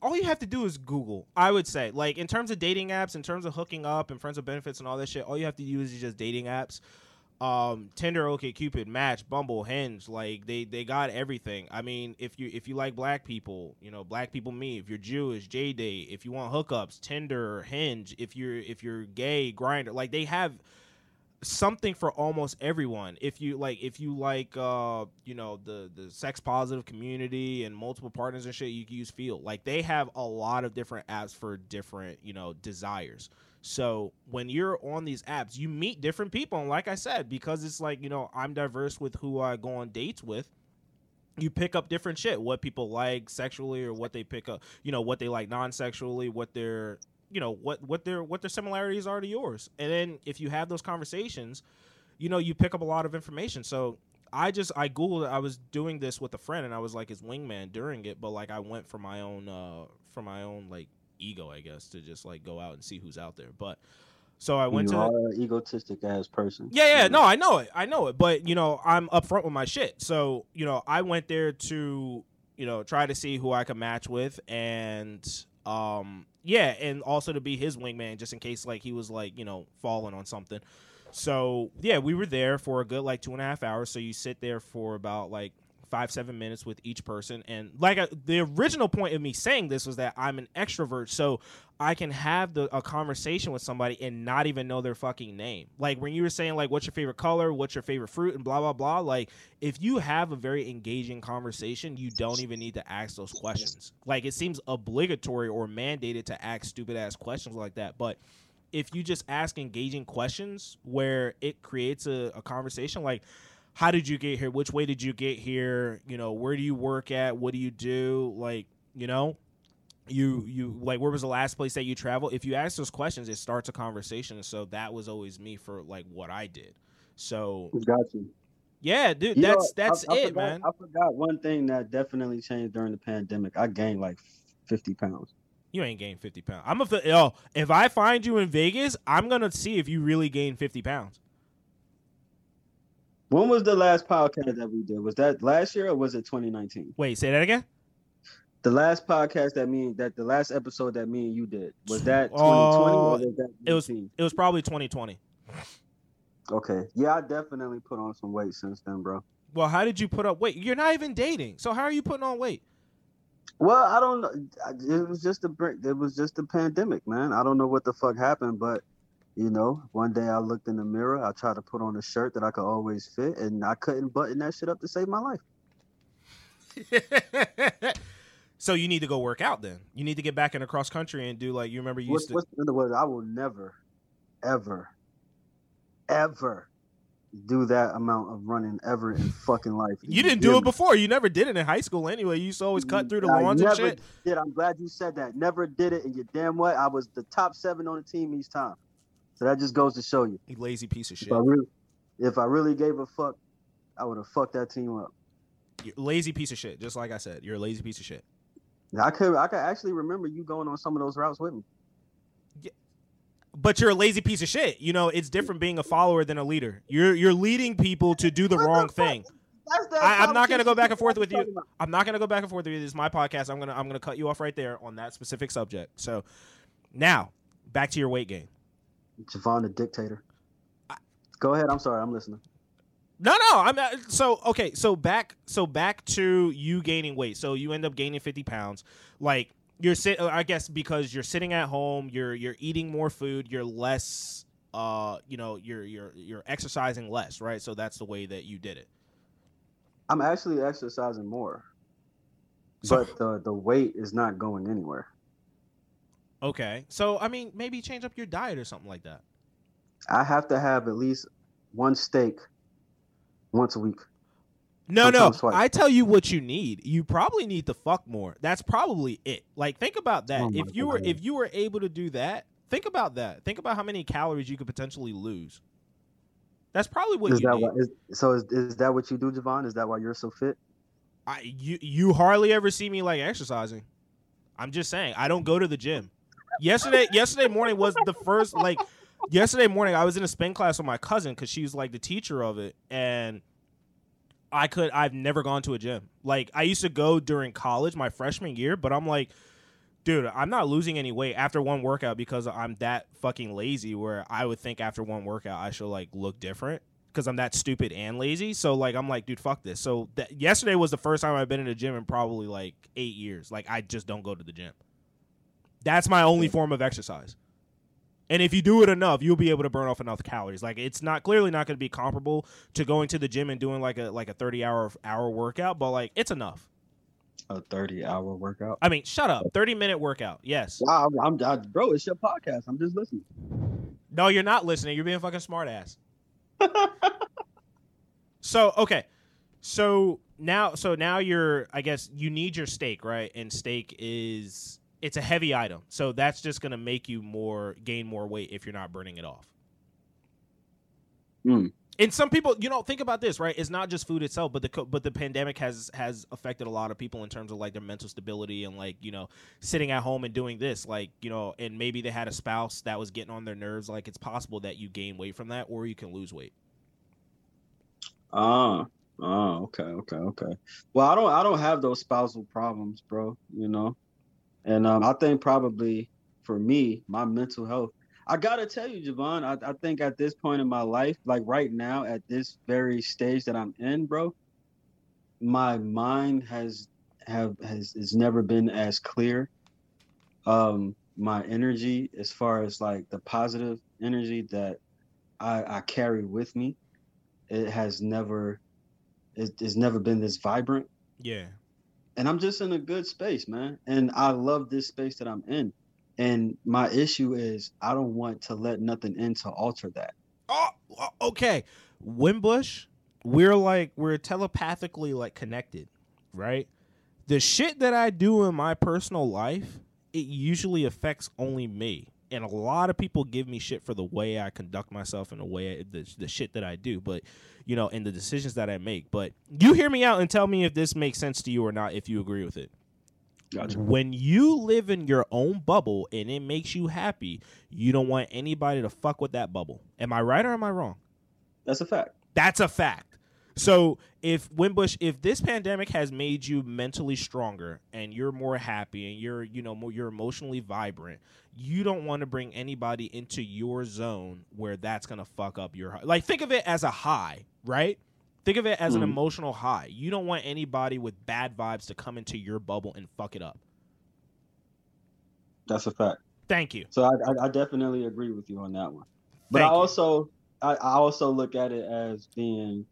all you have to do is Google. I would say, like in terms of dating apps, in terms of hooking up and friends with benefits and all that shit, all you have to use is just dating apps. Um, Tinder, OK Cupid, Match, Bumble, Hinge, like they they got everything. I mean, if you if you like black people, you know, BlackPeopleMeet. If you're Jewish, JDate. If you want hookups, Tinder, Hinge. If you're if you're gay, Grindr. Like they have something for almost everyone if you like if you like uh you know the the sex positive community and multiple partners and shit you can use feel like they have a lot of different apps for different you know desires so when you're on these apps you meet different people and like i said because it's like you know i'm diverse with who i go on dates with you pick up different shit. What people like sexually or what they pick up you know what they like non-sexually what their you know what what their what their similarities are to yours. And then if you have those conversations you know you pick up a lot of information. So i just i googled i was doing this with a friend and i was like his wingman during it but like i went for my own uh for my own like ego i guess to just like go out and see who's out there but so i went you to are an egotistic ass person. yeah, yeah, no, I know it. I know it. But, you know, I'm upfront with my shit. So, you know, I went there to, you know, try to see who I could match with and um yeah, and also to be his wingman just in case like he was like, you know, falling on something. So yeah, we were there for a good like two and a half hours. So you sit there for about like five seven minutes with each person. And like the original point of me saying this was that i'm an extrovert so i can have the, a conversation with somebody and not even know their fucking name. Like when you were saying like what's your favorite color? What's your favorite fruit? And blah blah blah. Like if you have a very engaging conversation you don't even need to ask those questions. Like it seems obligatory or mandated to ask stupid ass questions like that. But if you just ask engaging questions where it creates a, a conversation like how did you get here? Which way did you get here? You know where do you work at? What do you do? Like you know you you like where was the last place that you traveled? if you ask those questions it starts a conversation. So that was always me for like what i did. So Got you. yeah dude You know, that's that's I- I it forgot- man. I forgot one thing that definitely changed during the pandemic. I gained like fifty pounds. you ain't gained 50 pounds. I'm a yo if i find you in vegas i'm gonna see if you really gained 50 pounds When was the last podcast that we did? Was that last year or was it 2019? wait say that again The last podcast that me that the last episode that me and you did was that 2020 Uh, or was that it was it was probably 2020 Okay, yeah, I definitely put on some weight since then, bro. well how did you put up weight you're not even dating so how are you putting on weight Well, I don't know. It was just a break. It was just a pandemic, man. I don't know what the fuck happened, but you know, one day I looked in the mirror. I tried to put on a shirt that I could always fit, and I couldn't button that shit up to save my life. so you need to go work out then. You need to get back in the cross country and do like you remember you What's, used to. what's words? I will never, ever, ever do that amount of running ever in fucking life. You didn't do it before. You never did it in high school anyway. You used to always cut through the I lawns and shit. Did. I'm glad you said that. Never did it, and you damn what I was the top seven on the team each time. So that just goes to show you. You lazy piece of If shit. I really, if I really gave a fuck, I would have fucked that team up. You're lazy piece of shit. Just like I said, you're a lazy piece of shit. I could, I could actually remember you going on some of those routes with me. But you're a lazy piece of shit. You know, it's different being a follower than a leader. You're you're leading people to do the What wrong fuck? thing. I- I'm not gonna go back and forth with you. I'm not gonna go back and forth with you. This is my podcast. I'm gonna I'm gonna cut you off right there on that specific subject. So now back to your weight gain. Javon the dictator. Go ahead. I'm sorry. I'm listening. No, no. I'm not, so okay. So back, so back to you gaining weight. So you end up gaining fifty pounds. Like you're sit. I guess because you're sitting at home, you're you're eating more food. You're less. Uh, you know, you're you're you're exercising less, right? So that's the way that you did it. I'm actually exercising more, So- but the the weight is not going anywhere. Okay. So I mean, maybe change up your diet or something like that. I have to have at least one steak once a week. No, no. Twice. I tell you what you need. You probably need to fuck more. That's probably it. Like think about that. Oh if you were God. if you were able to do that, think about that. Think about how many calories you could potentially lose. That's probably what Is you that need. why, is, so? Is, is that what you do, Javon? Is that why you're so fit? I you you hardly ever see me like exercising. I'm just saying. I don't go to the gym. Yesterday yesterday morning was the first like yesterday morning I was in a spin class with my cousin cuz she was like the teacher of it and I could I've never gone to a gym. Like I used to go during college my freshman year, but I'm like dude, I'm not losing any weight after one workout because I'm that fucking lazy where I would think after one workout I should like look different because I'm that stupid and lazy. So like I'm like, dude, fuck this. So that yesterday was the first time I've been in a gym in probably like eight years. Like I just don't go to the gym. That's my only form of exercise. And if you do it enough, you'll be able to burn off enough calories. Like it's not clearly not going to be comparable to going to the gym and doing like a like a 30 hour hour workout, but like it's enough. A 30 hour workout. I mean, shut up. 30 minute workout. Yes. Wow, I'm, I, bro. It's your podcast. I'm just listening. No, you're not listening. You're being a fucking smart ass. so okay, so now so now you're I guess you need your steak right, and steak is it's a heavy item, so that's just gonna make you more gain more weight if you're not burning it off. Mm. And some people, you know, think about this, right? It's not just food itself, but the but the pandemic has has affected a lot of people in terms of like their mental stability and like you know sitting at home and doing this, like you know, and maybe they had a spouse that was getting on their nerves. Like it's possible that you gain weight from that, or you can lose weight. Ah, oh, okay, okay, okay. Well, I don't, I don't have those spousal problems, bro. You know, and um, I think probably for me, my mental health. I gotta tell you, Javon. I, I think at this point in my life, like right now, at this very stage that I'm in, bro, my mind has have has has never been as clear. Um, my energy, as far as like the positive energy that I, I carry with me, it has never it, it's never been this vibrant Yeah, and i'm just in a good space man and i love this space that i'm in and my issue is i don't want to let nothing in to alter that Oh, okay. Wimbush, we're like we're telepathically like connected, right? The shit that I do in my personal life, it usually affects only me. And a lot of people give me shit for the way I conduct myself and the way I, the, the shit that I do, but you know, and the decisions that I make. But you hear me out and tell me if this makes sense to you or not, if you agree with it. gotcha When you live in your own bubble and it makes you happy, you don't want anybody to fuck with that bubble. Am I right or am I wrong? that's a fact That's a fact. So if Wimbush, if this pandemic has made you mentally stronger and you're more happy and you're, you know, more you're emotionally vibrant, you don't want to bring anybody into your zone where that's gonna fuck up your like. Think of it as a high, right? Think of it as an Mhm. emotional high. You don't want anybody with bad vibes to come into your bubble and fuck it up. that's a fact Thank you. so i, I, I definitely agree with you on that one but Thank i you. also I, I also look at it as being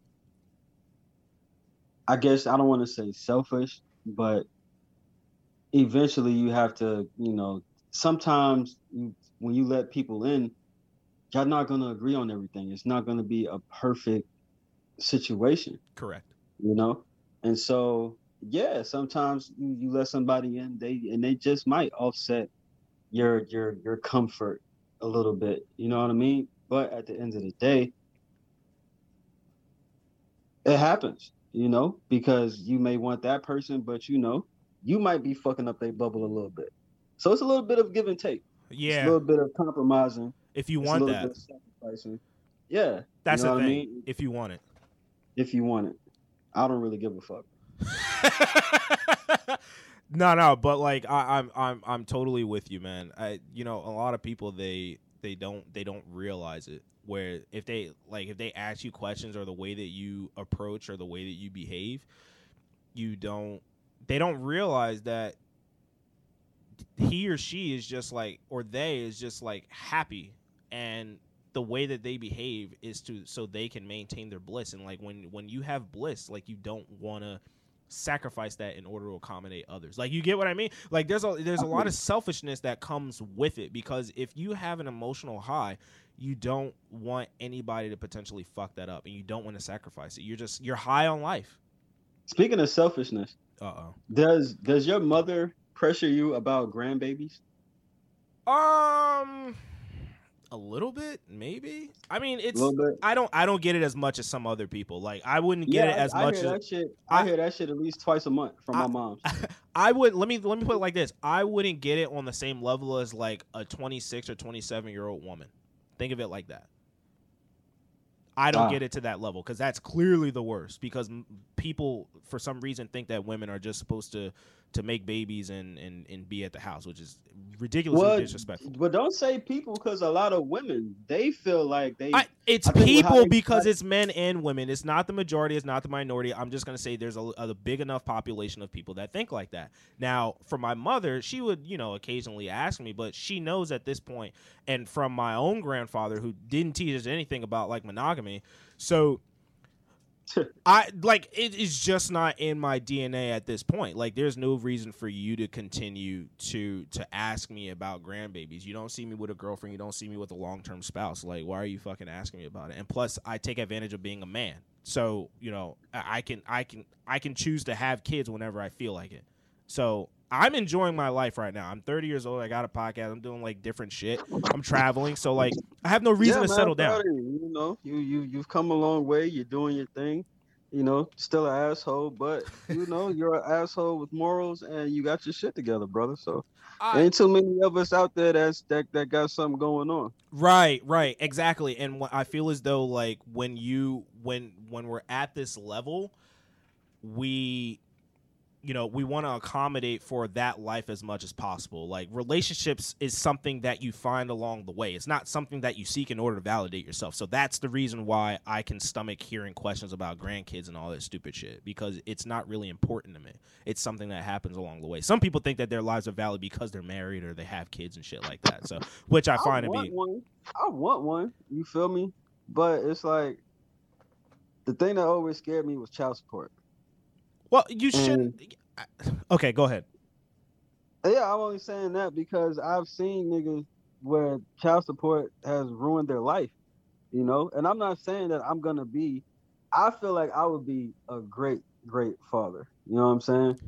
i guess i don't want to say selfish but eventually you have to you know sometimes you, when you let people in y'all not going to agree on everything. It's not going to be a perfect situation correct. you know? And so yeah sometimes you, you let somebody in they and they just might offset your your your comfort a little bit you know what i mean? But at the end of the day it happens you know because you may want that person but you know you might be fucking up their bubble a little bit so it's a little bit of give and take it's a little bit of compromising if you it's a want little that, bit of sacrificing yeah that's you know the what I thing. mean? If you want it. if you want it i don't really give a fuck no, no, but like I, I'm, I'm, I'm totally with you, man. I, you know, a lot of people they they don't they don't realize it. Where if they like if they ask you questions or the way that you approach or the way that you behave, you don't they don't realize that he or she is just like or they is just like happy and the way that they behave is to so they can maintain their bliss and like when when you have bliss like you don't want to sacrifice that in order to accommodate others. Like you get what i mean? Like there's a there's a lot of selfishness that comes with it because if you have an emotional high you don't want anybody to potentially fuck that up and you don't want to sacrifice it. You're just you're high on life. Speaking of selfishness, uh-oh. does does your mother pressure you about grandbabies? Um, a little bit, maybe. I mean, it's. I don't. I don't get it as much as some other people. Like I wouldn't get yeah, it as I, much I hear as that shit. I, I- hear that shit at least twice a month from I- my mom. I would. Let me let me put it like this. I wouldn't get it on the same level as like a 26 or 27 year old woman. Think of it like that. I don't get it to that level because that's clearly the worst. Because people, for some reason, think that women are just supposed to to make babies and and, and be at the house, which is ridiculously Well, disrespectful. But don't say people because a lot of women they feel like they. I, it's I think with how people they- because like- it's men and women. It's not the majority. It's not the minority. I'm just gonna say there's a, a big enough population of people that think like that. Now, for my mother, she would you know occasionally ask me, but she knows at this point, and from my own grandfather who didn't teach us anything about like monogamy, so. I like it is just not in my DNA at this point. Like there's no reason for you to continue to to ask me about grandbabies. You don't see me with a girlfriend, you don't see me with a long-term spouse. Like why are you fucking asking me about it? And plus I take advantage of being a man. So, you know, I can I can I can choose to have kids whenever I feel like it. So, I'm enjoying my life right now. I'm 30 years old. I got a podcast. I'm doing like different shit. I'm traveling. So like I have no reason Yeah, to man, settle down. You, you know, you you you've come a long way. You're doing your thing. You know, still an asshole, but you know you're an asshole with morals, and you got your shit together, brother. So I- ain't too many of us out there that's that that got something going on. Right, right, exactly. And I feel as though like when you when when we're at this level, we you know, we want to accommodate for that life as much as possible. Like relationships is something that you find along the way. It's not something that you seek in order to validate yourself. So that's the reason why I can stomach hearing questions about grandkids and all that stupid shit because it's not really important to me. It's something that happens along the way. Some people think that their lives are valid because they're married or they have kids and shit like that. So, which I find to want be one. I want one. You feel me? But it's like the thing that always scared me was child support. Well, you shouldn't. Okay, go ahead. Yeah, I'm only saying that because I've seen niggas where child support has ruined their life, you know. And I'm not saying that I'm gonna be. I feel like I would be a great, great father. You know what I'm saying?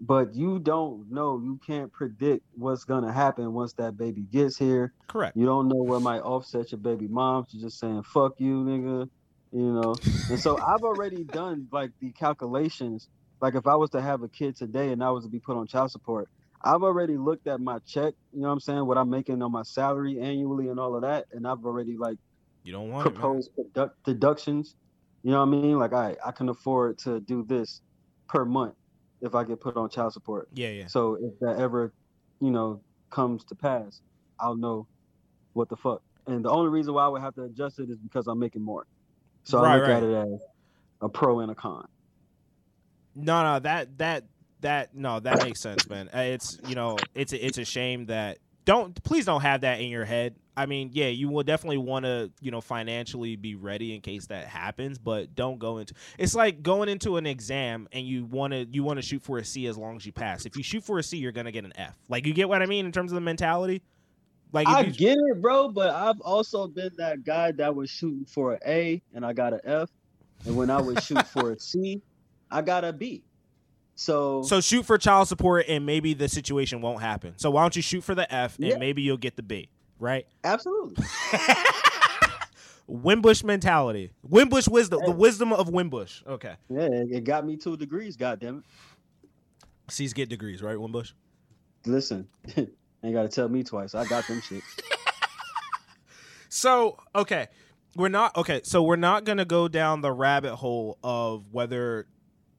But you don't know. You can't predict what's gonna happen once that baby gets here. Correct. You don't know what might offset your baby mom. She's just saying "fuck you, nigga," you know. And so I've already done like the calculations. Like if I was to have a kid today and I was to be put on child support, I've already looked at my check. You know what I'm saying? What I'm making on my salary annually and all of that, and I've already like You don't want it, proposed deduct- deductions. You know what I mean? Like I I can afford to do this per month if I get put on child support. Yeah, yeah. So if that ever, you know, comes to pass, I'll know what the fuck. And the only reason why I would have to adjust it is because I'm making more. So I look right. at it as a pro and a con. No, no, that that that no, that makes sense, man. Uh, It's you know, it's a, it's a shame that don't please don't have that in your head. I mean, yeah, you will definitely want to you know financially be ready in case that happens, but don't go into. It's like going into an exam and you want to you want to shoot for a C as long as you pass. If you shoot for a C, you're gonna get an F. Like you get what I mean in terms of the mentality. Like I you, get it, bro, but I've also been that guy that was shooting for an A and I got an F, and when I was shoot for a C, I got a B. So, so shoot for child support and maybe the situation won't happen. So why don't you shoot for the F and Yeah. maybe you'll get the B, right? absolutely, Wimbush mentality. Wimbush wisdom. The wisdom of Wimbush. Okay. yeah, it got me two degrees. Goddamn it! C's get degrees, right, Wimbush? Listen, ain't got to tell me twice. I got them shit. So, okay. We're not okay, so we're not gonna go down the rabbit hole of whether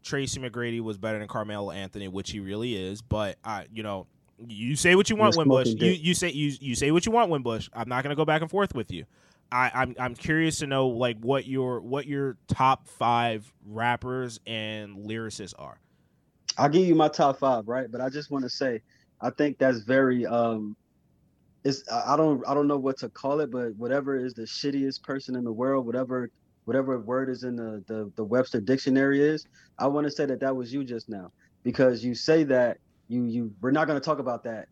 Tracy McGrady was better than Carmelo Anthony, which he really is, but I you know, You say what you want, You're Wimbush. You you say you you say what you want, Wimbush. I'm not gonna go back and forth with you. I, I'm I'm curious to know like what your what your top five rappers and lyricists are. I'll give you my top five, right? But I just want to say, I think that's very um, it's I don't I don't know what to call it, but whatever is the shittiest person in the world, whatever whatever word is in the the, the Webster dictionary is, I want to say that that was you just now because you say that you you we're not going to talk about that,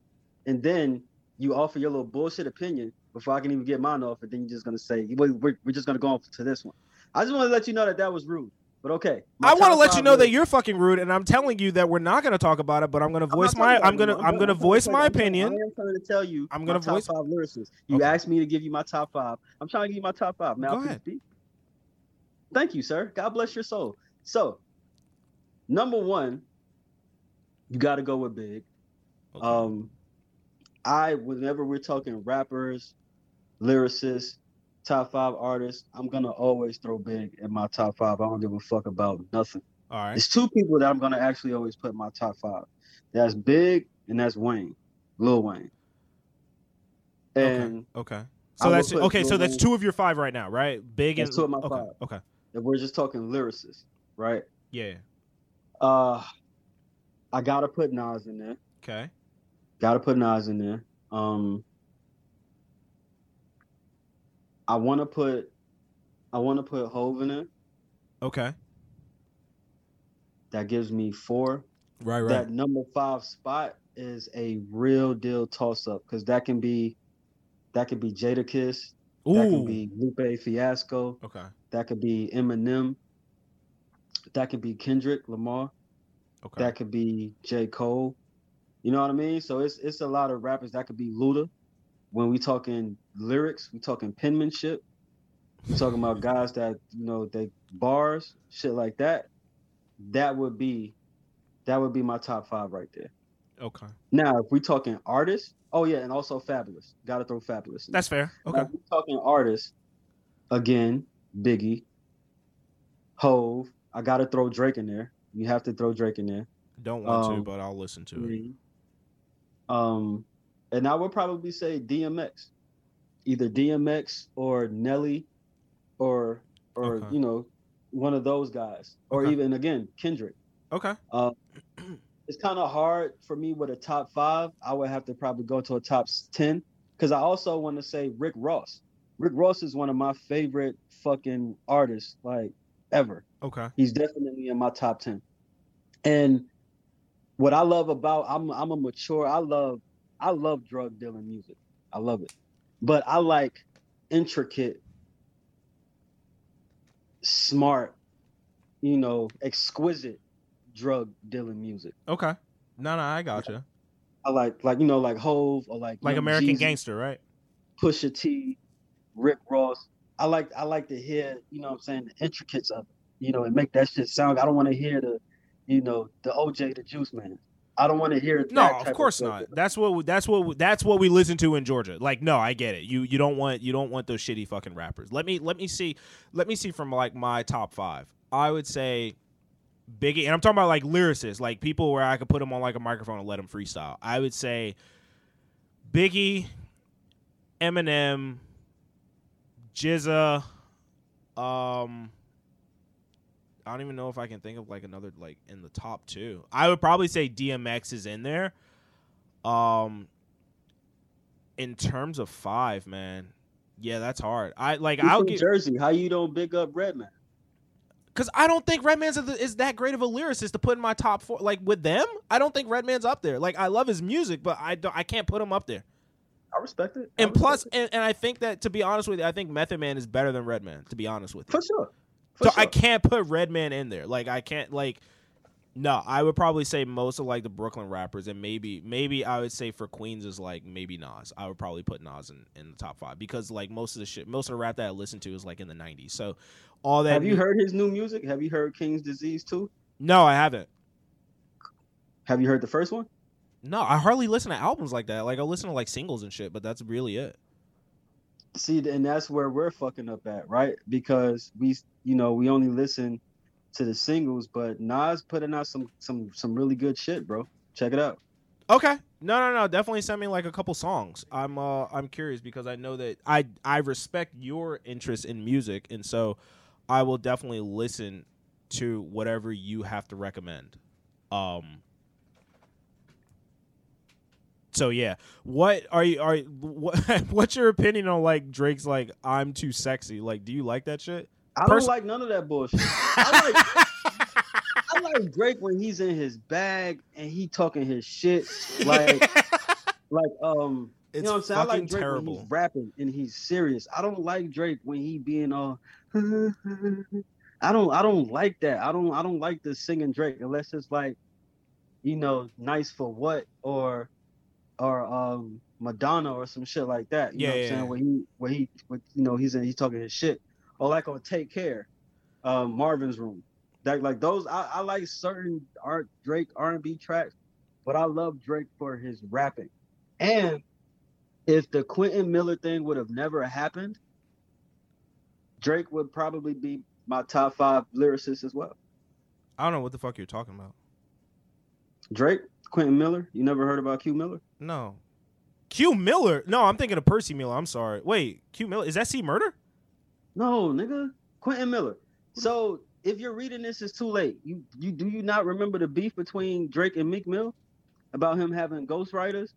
and then you offer your little bullshit opinion before I can even get mine off, and then you're just going to say we're, we're just going to go on to this one. I just want to let you know that that was rude, but okay. I want to let you know that you're fucking rude, and I'm telling you that we're not gonna talk about it. But I'm gonna voice my I'm gonna. I'm gonna voice my tell- I'm trying- opinion. I am trying to tell you. I'm gonna top voice- five lyricists. You Okay. asked me to give you my top five. I'm trying to give you my top five. I Go ahead. speak? Thank you, sir. God bless your soul. So, number one, you got to go with Big. Okay. Um, I whenever we're talking rappers, lyricists, top five artists, I'm gonna always throw Big in my top five. I don't give a fuck about nothing. All right. There's two people that I'm gonna actually always put in my top five. That's Big and that's Wayne, Lil Wayne. And Okay. I So that's okay. So that's two of your five right now, right? Big and two of my okay. five. Okay. If we're just talking lyricists, right? Yeah. Uh, I gotta put Nas in there. Okay. Gotta put Nas in there. Um, I want to put, I want to put Hove in there. Okay. That gives me four. Right. Right. That number five spot is a real deal toss up because that can be, that could be Jadakiss, that Ooh. could be Lupe Fiasco, Okay. that could be Eminem, that could be Kendrick Lamar. Okay. that could be J. Cole. You know what I mean? So it's it's a lot of rappers that could be Luda. When we talking lyrics, we talking penmanship. We talking about guys that you know they bars, shit like that. That would be that would be my top five right there. Okay. Now, if we're talking artists, oh yeah, and also Fabolous. Got to throw Fabolous. in. That's fair. Now, Okay. if we talking artists, again, Biggie, Hove. I got to throw Drake in there. You have to throw Drake in there. Don't want to, um, but I'll listen to it. Um, and I would probably say DMX, either DMX or Nelly, or or Okay. you know one of those guys, or Okay. even again Kendrick. Okay. It's kind of hard for me with a top five. I would have to probably go to a top ten because I also want to say Rick Ross. Rick Ross is one of my favorite fucking artists, like ever. Okay. He's definitely in my top ten. And what I love about I'm I'm a mature. I love I love drug dealing music. I love it, but I like intricate, smart, you know, exquisite drug dealing music. Okay. No, no, I gotcha. I like like you know like Hove or like Like American Jeezy, Gangster, right? Pusha T, Rick Ross. I like I like to hear, you know what I'm saying, the intricates of it. You know, and make that shit sound. I don't want to hear the, you know, the OJ the Juice Man. I don't want to hear No, type of course stuff. not. That's what that's what we- that's what we listen to in Georgia. Like, no, I get it. You you don't want you don't want those shitty fucking rappers. Let me let me see let me see from like my top five. I would say Biggie, and I'm talking about like lyricists, like people where I could put them on like a microphone and let them freestyle. I would say Biggie, Eminem, Jizza, um. I don't even know if I can think of like another like in the top two. I would probably say DMX is in there. Um in terms of five, man. Yeah, that's hard. I like He's I'll give Jersey. How you don't big up Redman? Because I don't think Redman's is, is that great of a lyricist to put in my top four. Like with them, I don't think Redman's up there. Like I love his music, but I don't, I can't put him up there. I respect it. I And plus, respect and, and I think that to be honest with you, I think Method Man is better than Redman. To be honest with you, for sure. For so sure. I can't put Redman in there. Like I can't like no, I would probably say most of like the Brooklyn rappers and maybe maybe I would say for Queens is like maybe Nas. I would probably put Nas in, in the top five because like most of the shit most of the rap that I listen to is like in the nineties. So all that Have you mu- heard his new music? Have you heard King's Disease too? No, I haven't. Have you heard the first one? No, I hardly listen to albums like that. Like I listen to like singles and shit, but that's really it. See, and that's where we're fucking up at, right? Because we, you know, we only listen to the singles, but Nas putting out some some some really good shit, bro. Check it out. Okay. No, no, no. Definitely send me like a couple songs. I'm uh I'm curious because I know that I I respect your interest in music and so I will definitely listen to whatever you have to recommend. Um so yeah, what are you are what, what's your opinion on like Drake's like I'm too sexy? Like do you like that shit? I don't like none of that bullshit. I like I like Drake when he's in his bag and he talking his shit like like um you know what I'm saying? I like Drake terrible. when he's rapping and he's serious. I don't like Drake when he being all I don't I don't like that. I don't I don't like the singing Drake unless it's like you know, nice for what or or um Madonna or some shit like that. You Yeah, know what yeah, I'm saying? yeah. Where he where he with you know he's in he's talking his shit. Or like on Take Care, um, Marvin's Room. That like those I, I like certain art Drake R and B tracks, but I love Drake for his rapping. And if the Quentin Miller thing would have never happened, Drake would probably be my top five lyricist as well. I don't know what the fuck you're talking about. Drake, Quentin Miller. You never heard about Q Miller? No. Q Miller? No, I'm thinking of Percy Miller. I'm sorry. Wait, Q Miller is that C Murder? No, nigga. Quentin Miller. So if you're reading this, it's too late. You you do you not remember the beef between Drake and Meek Mill about him having ghostwriters?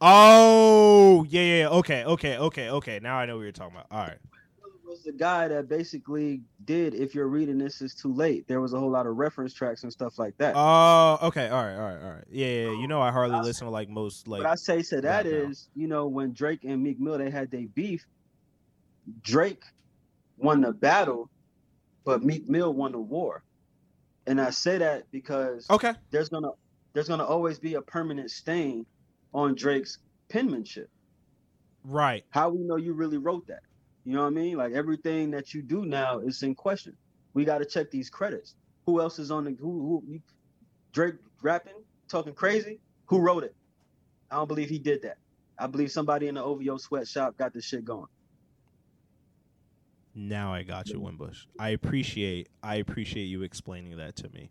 Oh, yeah, yeah, yeah. Okay, okay, okay, okay. Now I know what you're talking about. All right. was the guy that basically did if you're reading this is too late there was a whole lot of reference tracks and stuff like that Oh, okay. All right, all right, all right. Yeah, yeah. yeah. You know I hardly listen to like most like what i say so that rap now. you know when drake and meek mill they had their beef drake won the battle but meek mill won the war and i say that because Okay. there's gonna there's gonna always be a permanent stain on drake's penmanship Right. how we know you really wrote that. You know what I mean? Like everything that you do now is in question. We got to check these credits. Who else is on the who? who Drake rapping, talking crazy. Who wrote it? I don't believe he did that. I believe somebody in the OVO sweatshop got this shit going. Now I got you, Wimbush. I appreciate I appreciate you explaining that to me.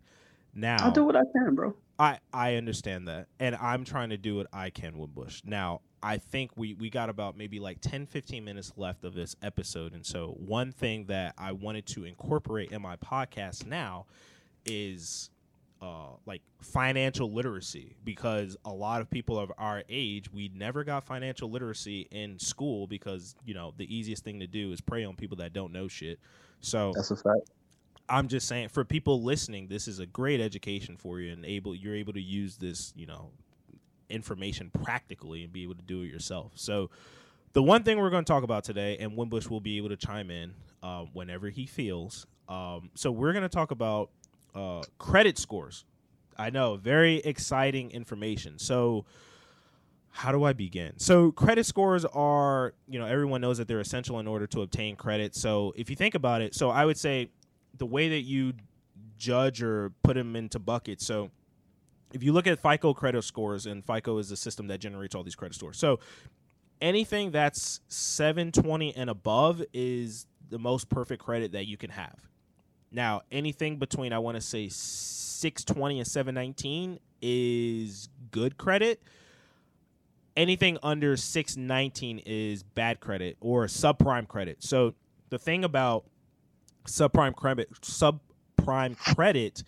Now I'll do what I can, bro. I I understand that, and I'm trying to do what I can Wimbush. Now, I think we we got about maybe like 10, 15 minutes left of this episode, and so one thing that I wanted to incorporate in my podcast now is uh, like financial literacy because a lot of people of our age we never got financial literacy in school because you know the easiest thing to do is prey on people that don't know shit. So That's a fact. I'm just saying for people listening, this is a great education for you and able you're able to use this, you know, information practically and be able to do it yourself. So the one thing we're going to talk about today, and Wimbush will be able to chime in uh, whenever he feels. Um, so we're going to talk about uh, credit scores. I know, very exciting information. So how do I begin? So credit scores are, you know, everyone knows that they're essential in order to obtain credit. So if you think about it, so I would say the way that you judge or put them into buckets. So if you look at FICO credit scores, and FICO is the system that generates all these credit scores. So anything that's 720 and above is the most perfect credit that you can have. Now, anything between I want to say 620 and 719 is good credit. Anything under 619 is bad credit or subprime credit. So the thing about subprime credit subprime credit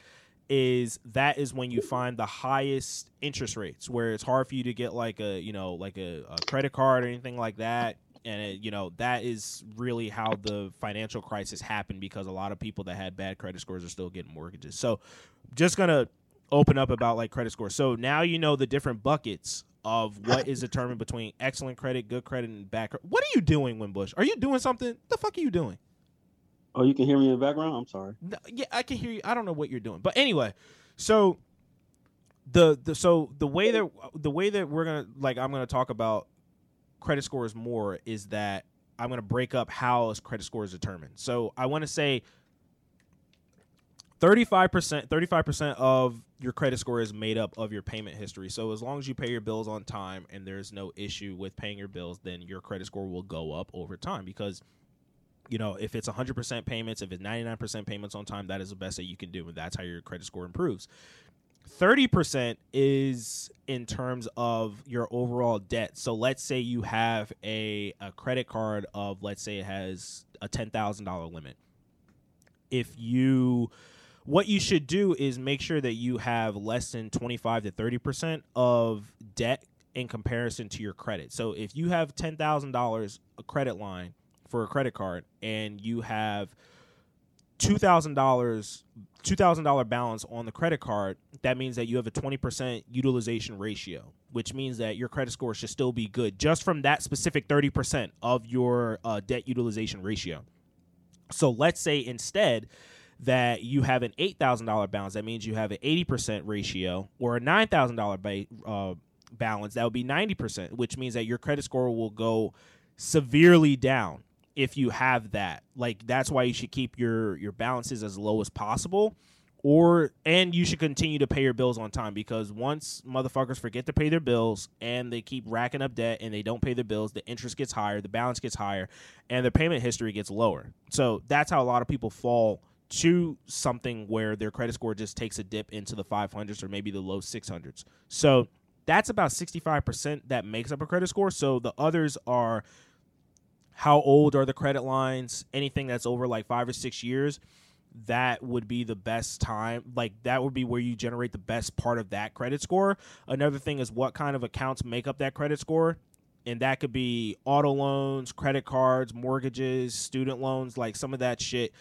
is that is when you find the highest interest rates where it's hard for you to get like a you know like a, a credit card or anything like that and it, you know that is really how the financial crisis happened because a lot of people that had bad credit scores are still getting mortgages so just gonna open up about like credit scores so now you know the different buckets of what is determined between excellent credit good credit and bad credit what are you doing Wimbush? are you doing something the fuck are you doing Oh, you can hear me in the background. I'm sorry. no, yeah, I can hear you. I don't know what you're doing, but anyway, so the the so the way that the way that we're gonna like I'm gonna talk about credit scores more is that I'm gonna break up how a credit score is determined. So I want to say 35 percent 35 percent of your credit score is made up of your payment history. So as long as you pay your bills on time and there's no issue with paying your bills, then your credit score will go up over time because you know, if it's 100% payments, if it's 99% payments on time, that is the best that you can do, and that's how your credit score improves. 30% is in terms of your overall debt. So let's say you have a, a credit card of, let's say it has a $10,000 limit. If you, what you should do is make sure that you have less than 25 to 30% of debt in comparison to your credit. So if you have $10,000 a credit line for a credit card and you have $2,000 $2,000 balance on the credit card, that means that you have a 20% utilization ratio, which means that your credit score should still be good just from that specific 30% of your uh, debt utilization ratio. So let's say instead that you have an $8,000 balance, that means you have an 80% ratio, or a $9,000 ba- uh, balance, that would be 90%, which means that your credit score will go severely down if you have that. Like that's why you should keep your your balances as low as possible or and you should continue to pay your bills on time because once motherfuckers forget to pay their bills and they keep racking up debt and they don't pay their bills, the interest gets higher, the balance gets higher, and their payment history gets lower. So that's how a lot of people fall to something where their credit score just takes a dip into the 500s or maybe the low 600s. So that's about 65% that makes up a credit score. So the others are how old are the credit lines, anything that's over like five or six years, that would be the best time. Like that would be where you generate the best part of that credit score. Another thing is what kind of accounts make up that credit score. And that could be auto loans, credit cards, mortgages, student loans, like some of that shit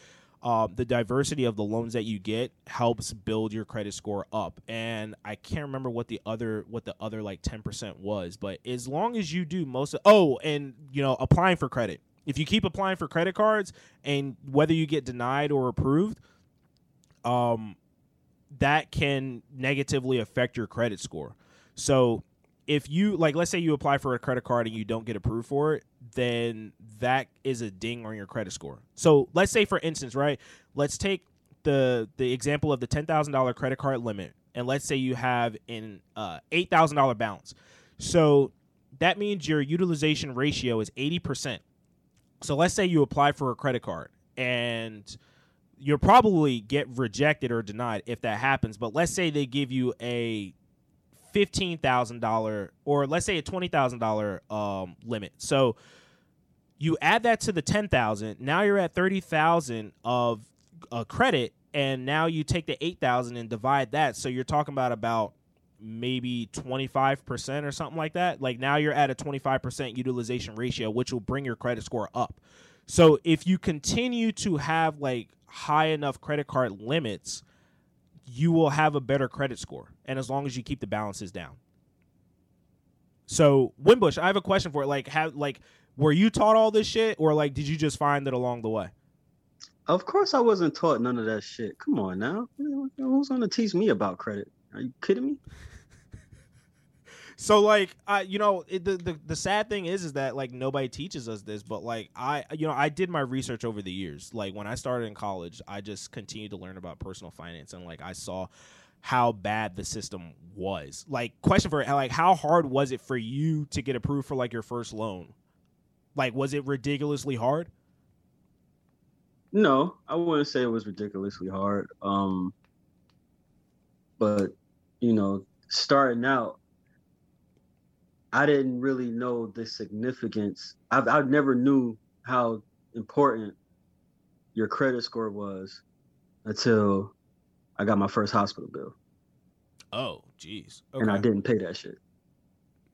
uh, the diversity of the loans that you get helps build your credit score up. And I can't remember what the other what the other like ten percent was, but as long as you do most of oh, and you know applying for credit. If you keep applying for credit cards and whether you get denied or approved, um, that can negatively affect your credit score. So if you like let's say you apply for a credit card and you don't get approved for it then that is a ding on your credit score. So let's say for instance right let's take the the example of the $10000 credit card limit and let's say you have an uh, $8000 balance. So that means your utilization ratio is 80% so let's say you apply for a credit card and you'll probably get rejected or denied if that happens. But let's say they give you a fifteen thousand dollar or let's say a twenty thousand dollar um limit. So you add that to the ten thousand. Now you're at thirty thousand of uh, credit, and now you take the eight thousand and divide that. So you're talking about about maybe 25% or something like that. Like now you're at a 25% utilization ratio, which will bring your credit score up. So if you continue to have like high enough credit card limits, you will have a better credit score, and as long as you keep the balances down. So Wimbush, I have a question for it. Like, have like, were you taught all this shit, or like, did you just find it along the way? Of course, I wasn't taught none of that shit. Come on now, who's gonna teach me about credit? Are you kidding me? So like, I you know it, the, the the sad thing is is that like nobody teaches us this, but like I you know I did my research over the years. Like when I started in college, I just continued to learn about personal finance, and like I saw how bad the system was. Like question for like how hard was it for you to get approved for like your first loan? Like was it ridiculously hard? No, I wouldn't say it was ridiculously hard. Um but you know, starting out I didn't really know the significance. I I never knew how important your credit score was until I got my first hospital bill. Oh, jeez. Okay. And I didn't pay that shit.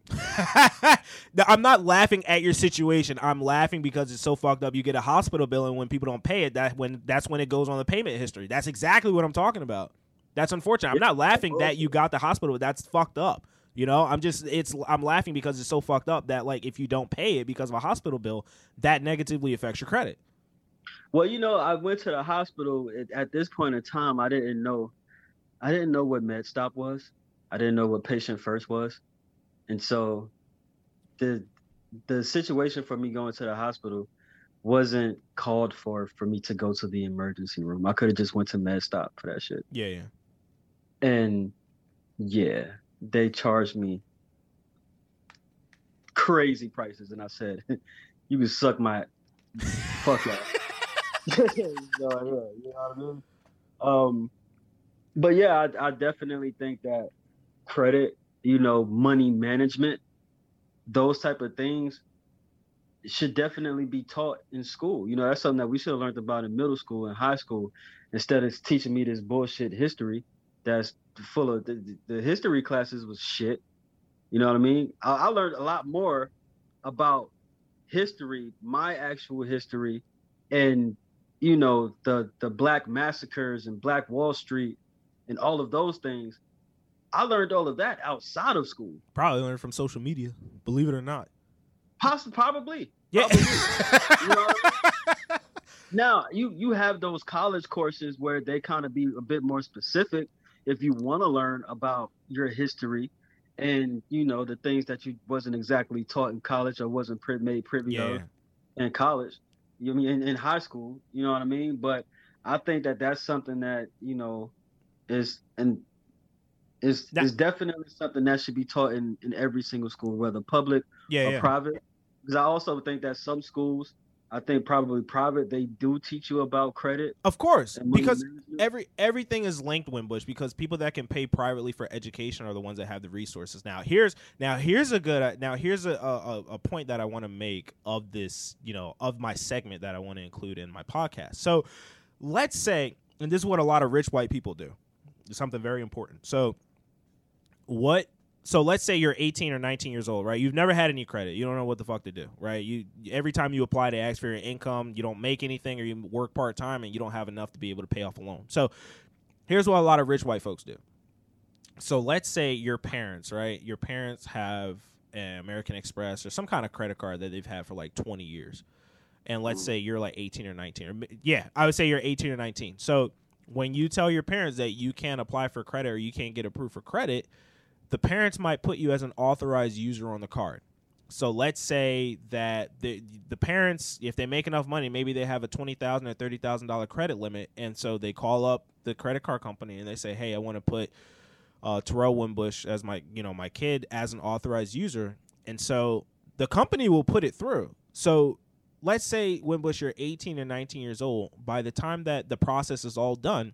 I'm not laughing at your situation. I'm laughing because it's so fucked up. You get a hospital bill, and when people don't pay it, that when that's when it goes on the payment history. That's exactly what I'm talking about. That's unfortunate. I'm not laughing that you got the hospital. That's fucked up. You know, I'm just it's I'm laughing because it's so fucked up that like if you don't pay it because of a hospital bill, that negatively affects your credit. Well, you know, I went to the hospital at this point in time. I didn't know, I didn't know what MedStop was. I didn't know what Patient First was, and so the the situation for me going to the hospital wasn't called for for me to go to the emergency room. I could have just went to MedStop for that shit. Yeah, yeah. And yeah, they charged me crazy prices, and I said, "You can suck my fuck out." you know what I mean? Um, but yeah, I, I definitely think that credit, you know, money management, those type of things should definitely be taught in school. You know, that's something that we should have learned about in middle school and high school instead of teaching me this bullshit history that's full of the, the history classes was shit. You know what I mean? I, I learned a lot more about history, my actual history, and you know the the black massacres and Black Wall Street and all of those things. I learned all of that outside of school. Probably learned from social media, believe it or not. Possibly, probably. Yeah. Probably. you know now you you have those college courses where they kind of be a bit more specific if you want to learn about your history and you know the things that you wasn't exactly taught in college or wasn't pri- made privy Yeah. of in college you know I mean in, in high school you know what i mean but i think that that's something that you know is and is Now- is definitely something that should be taught in in every single school whether public Yeah, or yeah. private because i also think that some schools i think probably private they do teach you about credit Of course, because every everything is linked Wimbush because people that can pay privately for education are the ones that have the resources. Now here's now here's a good uh, now here's a a, a point that I want to make of this you know of my segment that I want to include in my podcast. So let's say, and this is what a lot of rich white people do, It's something very important. So what? So let's say you're 18 or 19 years old, right? You've never had any credit. You don't know what the fuck to do, right? You every time you apply to ask for your income, you don't make anything or you work part time and you don't have enough to be able to pay off a loan. So here's what a lot of rich white folks do. So let's say your parents, right? Your parents have an American Express or some kind of credit card that they've had for like 20 years. And let's mm. say you're like 18 or 19 or yeah, I would say you're 18 or 19. So when you tell your parents that you can't apply for credit or you can't get approved for credit, the parents might put you as an authorized user on the card. So let's say that the the parents, if they make enough money, maybe they have a twenty thousand or thirty thousand dollar credit limit, and so they call up the credit card company and they say, "Hey, I want to put uh, Terrell Wimbush as my you know my kid as an authorized user," and so the company will put it through. So let's say Wimbush, you're eighteen or nineteen years old. By the time that the process is all done,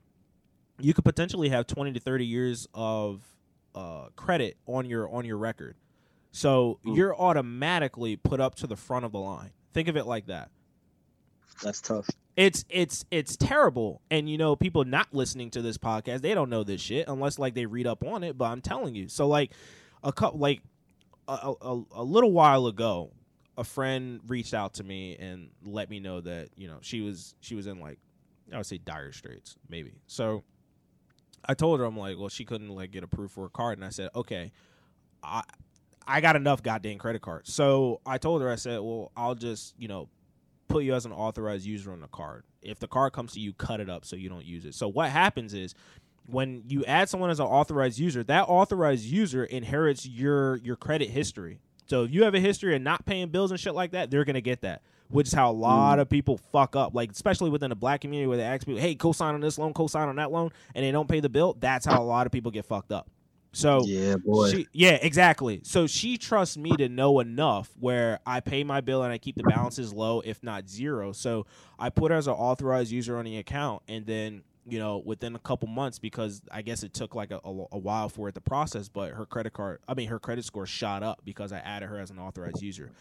you could potentially have twenty to thirty years of uh, credit on your on your record. So Mm. you're automatically put up to the front of the line. Think of it like that. that's tough It's it's it's terrible. And you know, people not listening to this podcast, they don't know this shit unless like they read up on it, but I'm telling you. So like a couple like a, a, a little while ago, a friend reached out to me and let me know that, you know, she was she was in like I would say dire straits, maybe. So I told her I'm like, well, she couldn't like get approved for a card, and I said, okay, I I got enough goddamn credit cards. So I told her, I said, well, I'll just you know put you as an authorized user on the card. If the card comes to you, cut it up so you don't use it. So what happens is when you add someone as an authorized user, that authorized user inherits your your credit history. So if you have a history of not paying bills and shit like that, they're gonna get that. Which is how a lot mm-hmm. of people fuck up. Like especially within the black community where they ask people, Hey, co-sign on this loan, co-sign on that loan, and they don't pay the bill, that's how a lot of people get fucked up. So yeah boy she, yeah, exactly. So she trusts me to know enough where I pay my bill and I keep the balances low, if not zero. So I put her as an authorized user on the account, and then you know within a couple months, because I guess it took like a, a, a while for it to process, but her credit card, I mean her credit score shot up because I added her as an authorized user.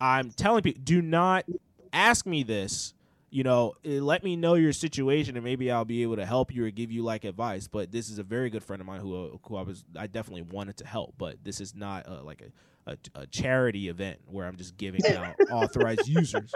I'm telling people, do not ask me this. You know, eh, let me know your situation, and maybe I'll be able to help you or give you like advice. But this is a very good friend of mine who, who I was, I definitely wanted to help. But this is not uh, like a, a, a charity event where I'm just giving out authorized users.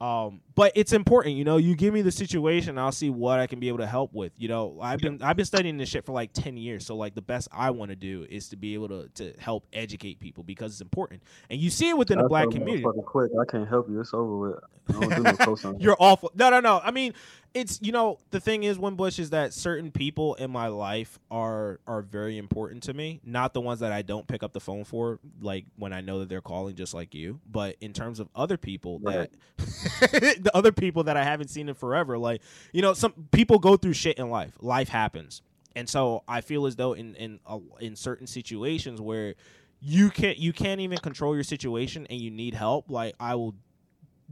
Um, but it's important, you know. You give me the situation, I'll see what I can be able to help with. You know, I've been I've been studying this shit for like ten years, so like the best I want to do is to be able to to help educate people because it's important, and you see it within the black community. motherfucking quick i can't help you it's over with i don't do no You're awful. No, no, no. I mean, it's you know the thing is, Wimbush is that certain people in my life are are very important to me. Not the ones that I don't pick up the phone for, like when I know that they're calling, just like you. But in terms of other people that the other people that I haven't seen in forever, like you know, some people go through shit in life. Life happens, and so I feel as though in in uh, in certain situations where you can't you can't even control your situation and you need help like i will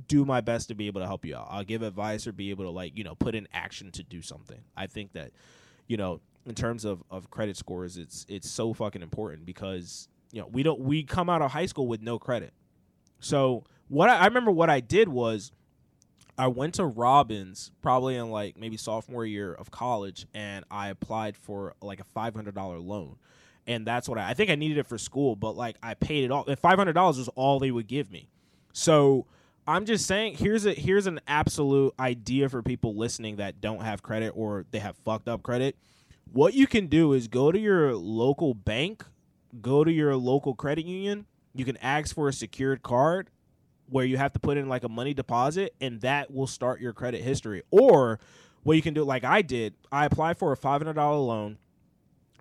do my best to be able to help you out. I'll give advice or be able to like, you know, put in action to do something. I think that, you know, in terms of of credit scores, it's it's so fucking important because you know we don't we come out of high school with no credit. So what I, I remember what I did was I went to Robbins probably in like maybe sophomore year of college, and I applied for like a five hundred dollar loan, and that's what I, I think I needed it for school, but like I paid it off. Five hundred dollars was all they would give me, so. I'm just saying here's a here's an absolute idea for people listening that don't have credit or they have fucked up credit. What you can do is go to your local bank, go to your local credit union, you can ask for a secured card where you have to put in like a money deposit and that will start your credit history. Or what you can do like I did, I applied for a $500 loan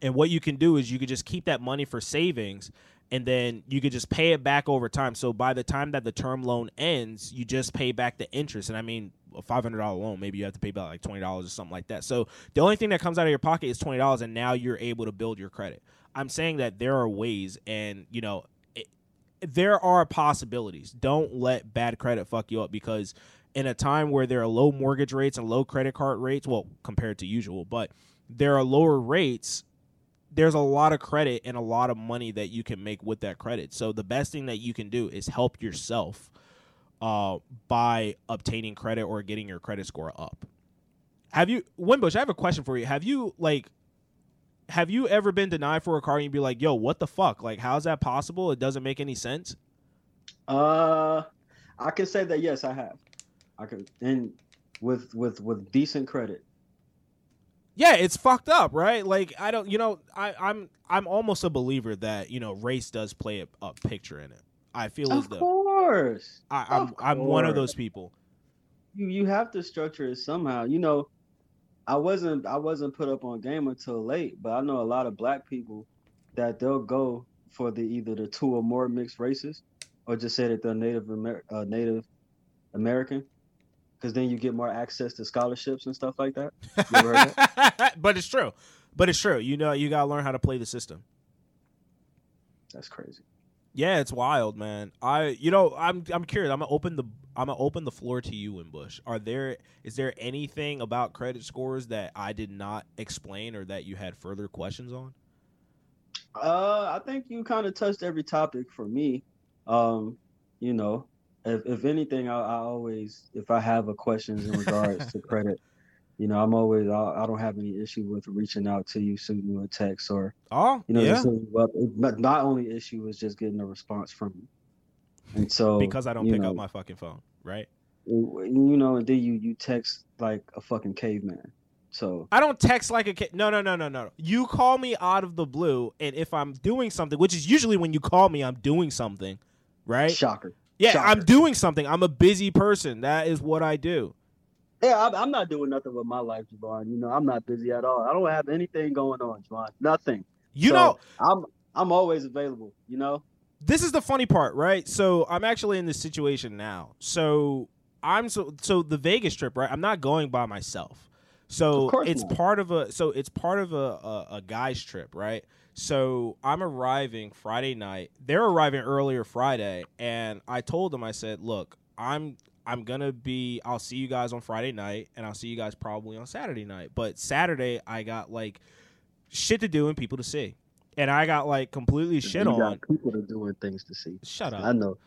and what you can do is you could just keep that money for savings and then you could just pay it back over time. So by the time that the term loan ends, you just pay back the interest. And I mean, a five hundred dollar loan, maybe you have to pay back like twenty dollars or something like that. So the only thing that comes out of your pocket is twenty dollars, and now you're able to build your credit. I'm saying that there are ways, and you know, it, there are possibilities. Don't let bad credit fuck you up because in a time where there are low mortgage rates and low credit card rates, well, compared to usual, but there are lower rates there's a lot of credit and a lot of money that you can make with that credit. So the best thing that you can do is help yourself uh, by obtaining credit or getting your credit score up. Have you, Wimbush? I have a question for you. Have you like, have you ever been denied for a car and you'd be like, "Yo, what the fuck? Like, how's that possible? It doesn't make any sense." Uh, I can say that yes, I have. I could, and with with with decent credit. Yeah, it's fucked up, right? Like I don't, you know, I, I'm I'm almost a believer that you know race does play a, a picture in it. I feel Of as though Of course, I, I'm of I'm one of those people. you you have to structure it somehow. You know, I wasn't I wasn't put up on game until late, but I know a lot of black people that they'll go for the either the two or more mixed races, or just say that they're Native Amer- uh, Native American, because then you get more access to scholarships and stuff like that. You heard that? but it's true. But it's true. You know, you gotta learn how to play the system. That's crazy. Yeah, it's wild, man. I, you know, I'm I'm curious. I'm gonna open the I'm gonna open the floor to you, Bush. Are there is there anything about credit scores that I did not explain or that you had further questions on? Uh, I think you kind of touched every topic for me. Um, you know, if if anything, I, I always if I have a questions in regards to credit, you know, I'm always I, I don't have any issue with reaching out to you, sending you a text, or Oh, you know, yeah, just hitting you up. It- But my only issue is just getting a response from you. And so because I don't pick know, up my fucking phone, right? you know, and then you you text like a fucking caveman. So I don't text like a kid. No, no, no, no, no. You call me out of the blue, and if I'm doing something, which is usually when you call me, I'm doing something, right? shocker. Yeah, shocker. I'm doing something. I'm a busy person. That is what I do. Yeah, I'm, I'm not doing nothing with my life, Javon. You know, I'm not busy at all. I don't have anything going on, Javon. Nothing. You So, know, I'm I'm always available. You know. this is the funny part, right? So I'm actually in this situation now. So I'm so so the Vegas trip, right? I'm not going by myself. So Of it's not. part of a so it's part of a, a a guy's trip, right? So I'm arriving Friday night. They're arriving earlier Friday, and I told them I said, "Look, I'm I'm gonna be. I'll see you guys on Friday night, and I'll see you guys probably on Saturday night. But Saturday, I got like shit to do and people to see, and I got like completely shit you on. got people to doing things to see. Shut up I know.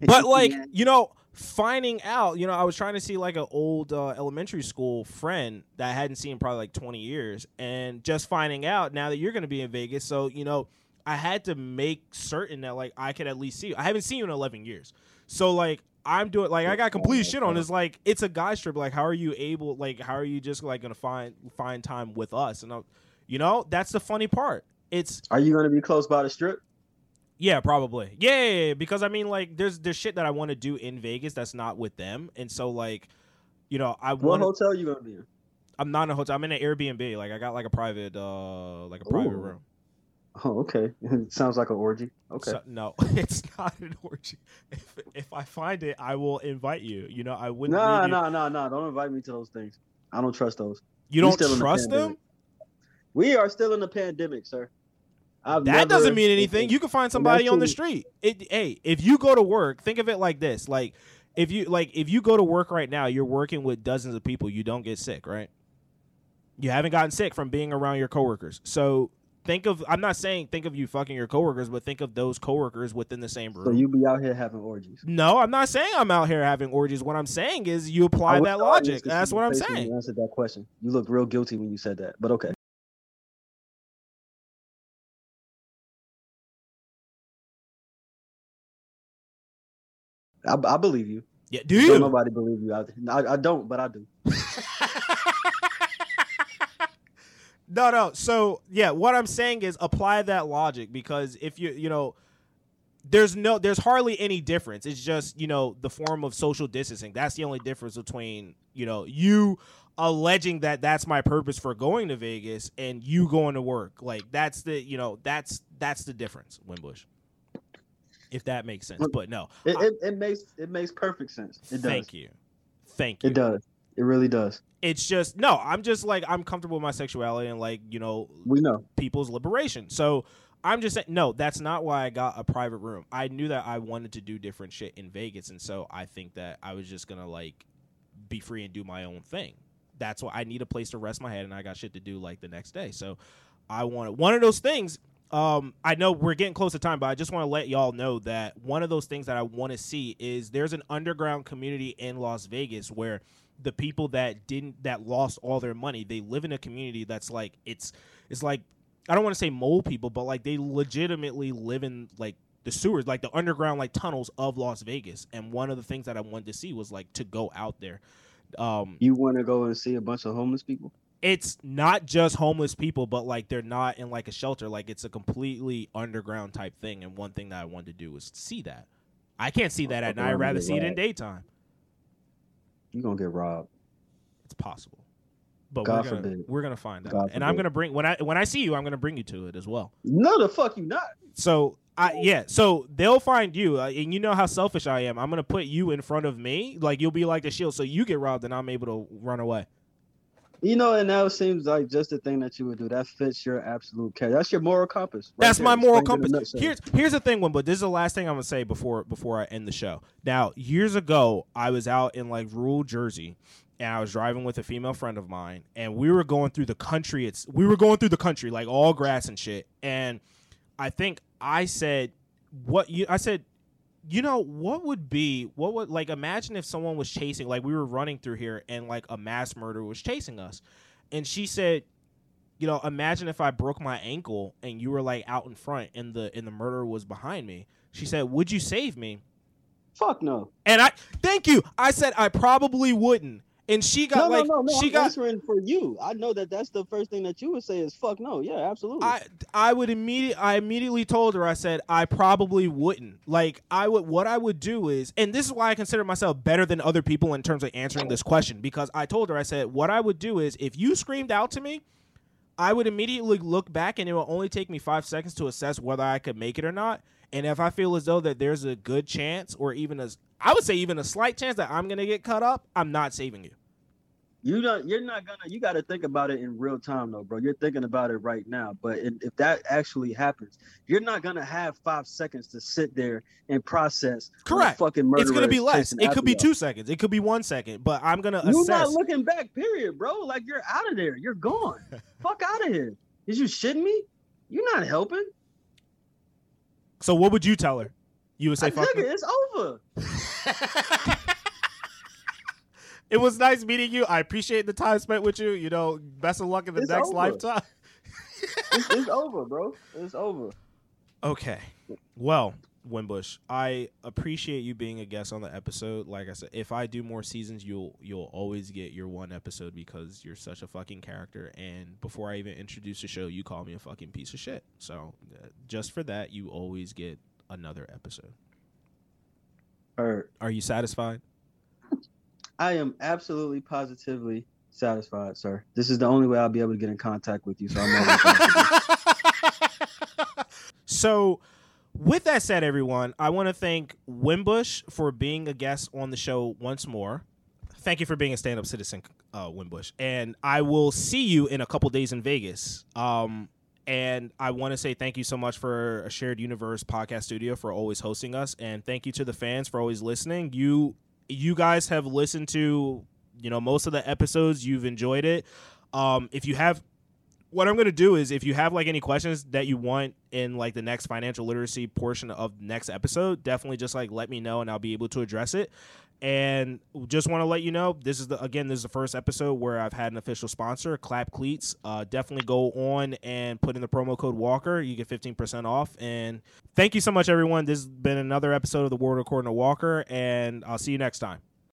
But like you know finding out you know i was trying to see like an old uh, elementary school friend that i hadn't seen probably like 20 years and just finding out now that you're going to be in vegas so you know i had to make certain that like i could at least see you i haven't seen you in 11 years. So like i'm doing like i got complete shit on. it's like it's a guy strip like how are you able like how are you just like gonna find find time with us? And I, you know that's the funny part. It's Are you gonna be close by the strip? Yeah, probably. Yeah, yeah, yeah, because I mean, like, there's there's shit that I want to do in Vegas that's not with them, and so like, you know, I What want. hotel you gonna be in? I'm not in a hotel. I'm in an Airbnb. Like, I got like a private, uh, like a private room. Oh, okay. It sounds like an orgy. Okay. So, no, it's not an orgy. If if I find it, I will invite you. You know, I wouldn't. You. nah, nah, nah. Don't invite me to those things. I don't trust those. You We don't still in the trust them. We are still in the pandemic, sir. I've That doesn't mean anything. You can find somebody on the street. It, hey, if you go to work, think of it like this: like if you like if you go to work right now, you're working with dozens of people. You don't get sick, right? You haven't gotten sick from being around your coworkers. So think of I'm not saying think of you fucking your coworkers, but think of those coworkers within the same room. So you be out here having orgies. no, I'm not saying I'm out here having orgies. What I'm saying is you apply that logic. That's what I'm saying. You answered that question. You look real guilty when you said that, but okay. I, I believe you. Yeah, do you? Don't nobody believe you out there. I, I don't, but I do. no, no. So yeah, what I'm saying is apply that logic because if you you know there's no there's hardly any difference. It's just, you know, the form of social distancing. That's the only difference between, you know, you alleging that that's my purpose for going to Vegas and you going to work. Like that's the, you know, that's that's the difference, Wimbush. If that makes sense. But no. It, I- it, it makes it makes perfect sense. It does. thank you. Thank you. It does. It really does. It's just no, I'm just like I'm comfortable with my sexuality and like, you know, We know. people's liberation. So I'm just saying, no, that's not why I got a private room. I knew that I wanted to do different shit in Vegas, and so I think that I was just gonna like be free and do my own thing. That's why I need a place to rest my head, and I got shit to do like the next day. So I wanted one of those things. Um, I know we're getting close to time, but I just want to let y'all know that one of those things that I want to see is there's an underground community in Las Vegas where the people that didn't that lost all their money, they live in a community that's like it's it's like I don't want to say mole people, but like they legitimately live in like the sewers, like the underground like tunnels of Las Vegas. And one of the things that I wanted to see was like to go out there. Um, You want to go and see a bunch of homeless people? It's not just homeless people, but like they're not in like a shelter. Like it's a completely underground type thing. And one thing that I wanted to do was see that. I can't see that at night. I'd rather see it in daytime. You're gonna get robbed. It's possible. But God we're gonna forbid. we're gonna find out. God and I'm gonna bring when I when I see you, I'm gonna bring you to it as well. No, the fuck you not. So I yeah, so they'll find you, uh, and you know how selfish I am. I'm gonna put you in front of me, like you'll be like the shield, so you get robbed, and I'm able to run away. You know, and that seems like just the thing that you would do. That fits your absolute character. That's your moral compass. right That's there, my moral compass. Here's here's the thing, one, but this is the last thing I'm gonna say before before I end the show. Now, years ago, I was out in like rural Jersey, and I was driving with a female friend of mine, and we were going through the country. It's we were going through the country, like all grass and shit. And I think I said, "What you?" I said, "You know what would be what would like imagine if someone was chasing like we were running through here and like a mass murder was chasing us." And she said, you know, imagine if I broke my ankle and you were like out in front and the and the murderer was behind me. She said, "Would you save me?" Fuck no. And I thank you. I said I probably wouldn't. And she got No, like no, no, no. she I'm got answering for you. I know that that's the first thing that you would say is fuck no. Yeah, absolutely. I I would immediate I immediately told her I said I probably wouldn't. Like I would what I would do is and this is why I consider myself better than other people in terms of answering this question because I told her I said what I would do is if you screamed out to me, I would immediately look back and it will only take me 5 seconds to assess whether I could make it or not. And if I feel as though that there's a good chance or even a I would say even a slight chance that I'm going to get cut up, I'm not saving you. You don't. You're not gonna. You got to think about it in real time, though, bro. You're thinking about it right now. But if if that actually happens, you're not gonna have five seconds to sit there and process. Correct. Fucking murderer It's to be less. It could be 2 seconds. It could be 1 second, but I'm to You're assess not looking back, period, bro. Like you're out of there. You're gone. Fuck out of here. Is you shitting me? You're not helping. So what would you tell her? You would say I fuck me? it's over. it was nice meeting you. I appreciate the time spent with you. You know, best of luck in the It's next over. lifetime. It's, it's over, bro. It's over. Okay. Well, Wimbush, I appreciate you being a guest on the episode. Like I said, if I do more seasons, you'll you'll always get your one episode because you're such a fucking character. And before I even introduce the show, you call me a fucking piece of shit. So uh, just for that, you always get another episode. Heard. Are you satisfied? I am absolutely positively satisfied, sir. This is the only way I'll be able to get in contact with you. So I'm so, with that said, everyone, I want to thank Wimbush for being a guest on the show once more. Thank you for being a stand-up citizen, uh, Wimbush, and I will see you in a couple days in Vegas. Um, and I want to say thank you so much for a Shared Universe podcast studio for always hosting us, and thank you to the fans for always listening. You, you guys have listened to you know most of the episodes. You've enjoyed it. Um, if you have what I'm going to do is if you have like any questions that you want in like the next financial literacy portion of next episode, definitely just like let me know and I'll be able to address it. And just want to let you know, this is the again, this is the first episode where I've had an official sponsor, Clap Cleats. Uh, definitely go on and put in the promo code Walker. You get fifteen percent off. And thank you so much, everyone. This has been another episode of the World According to Walker, and I'll see you next time.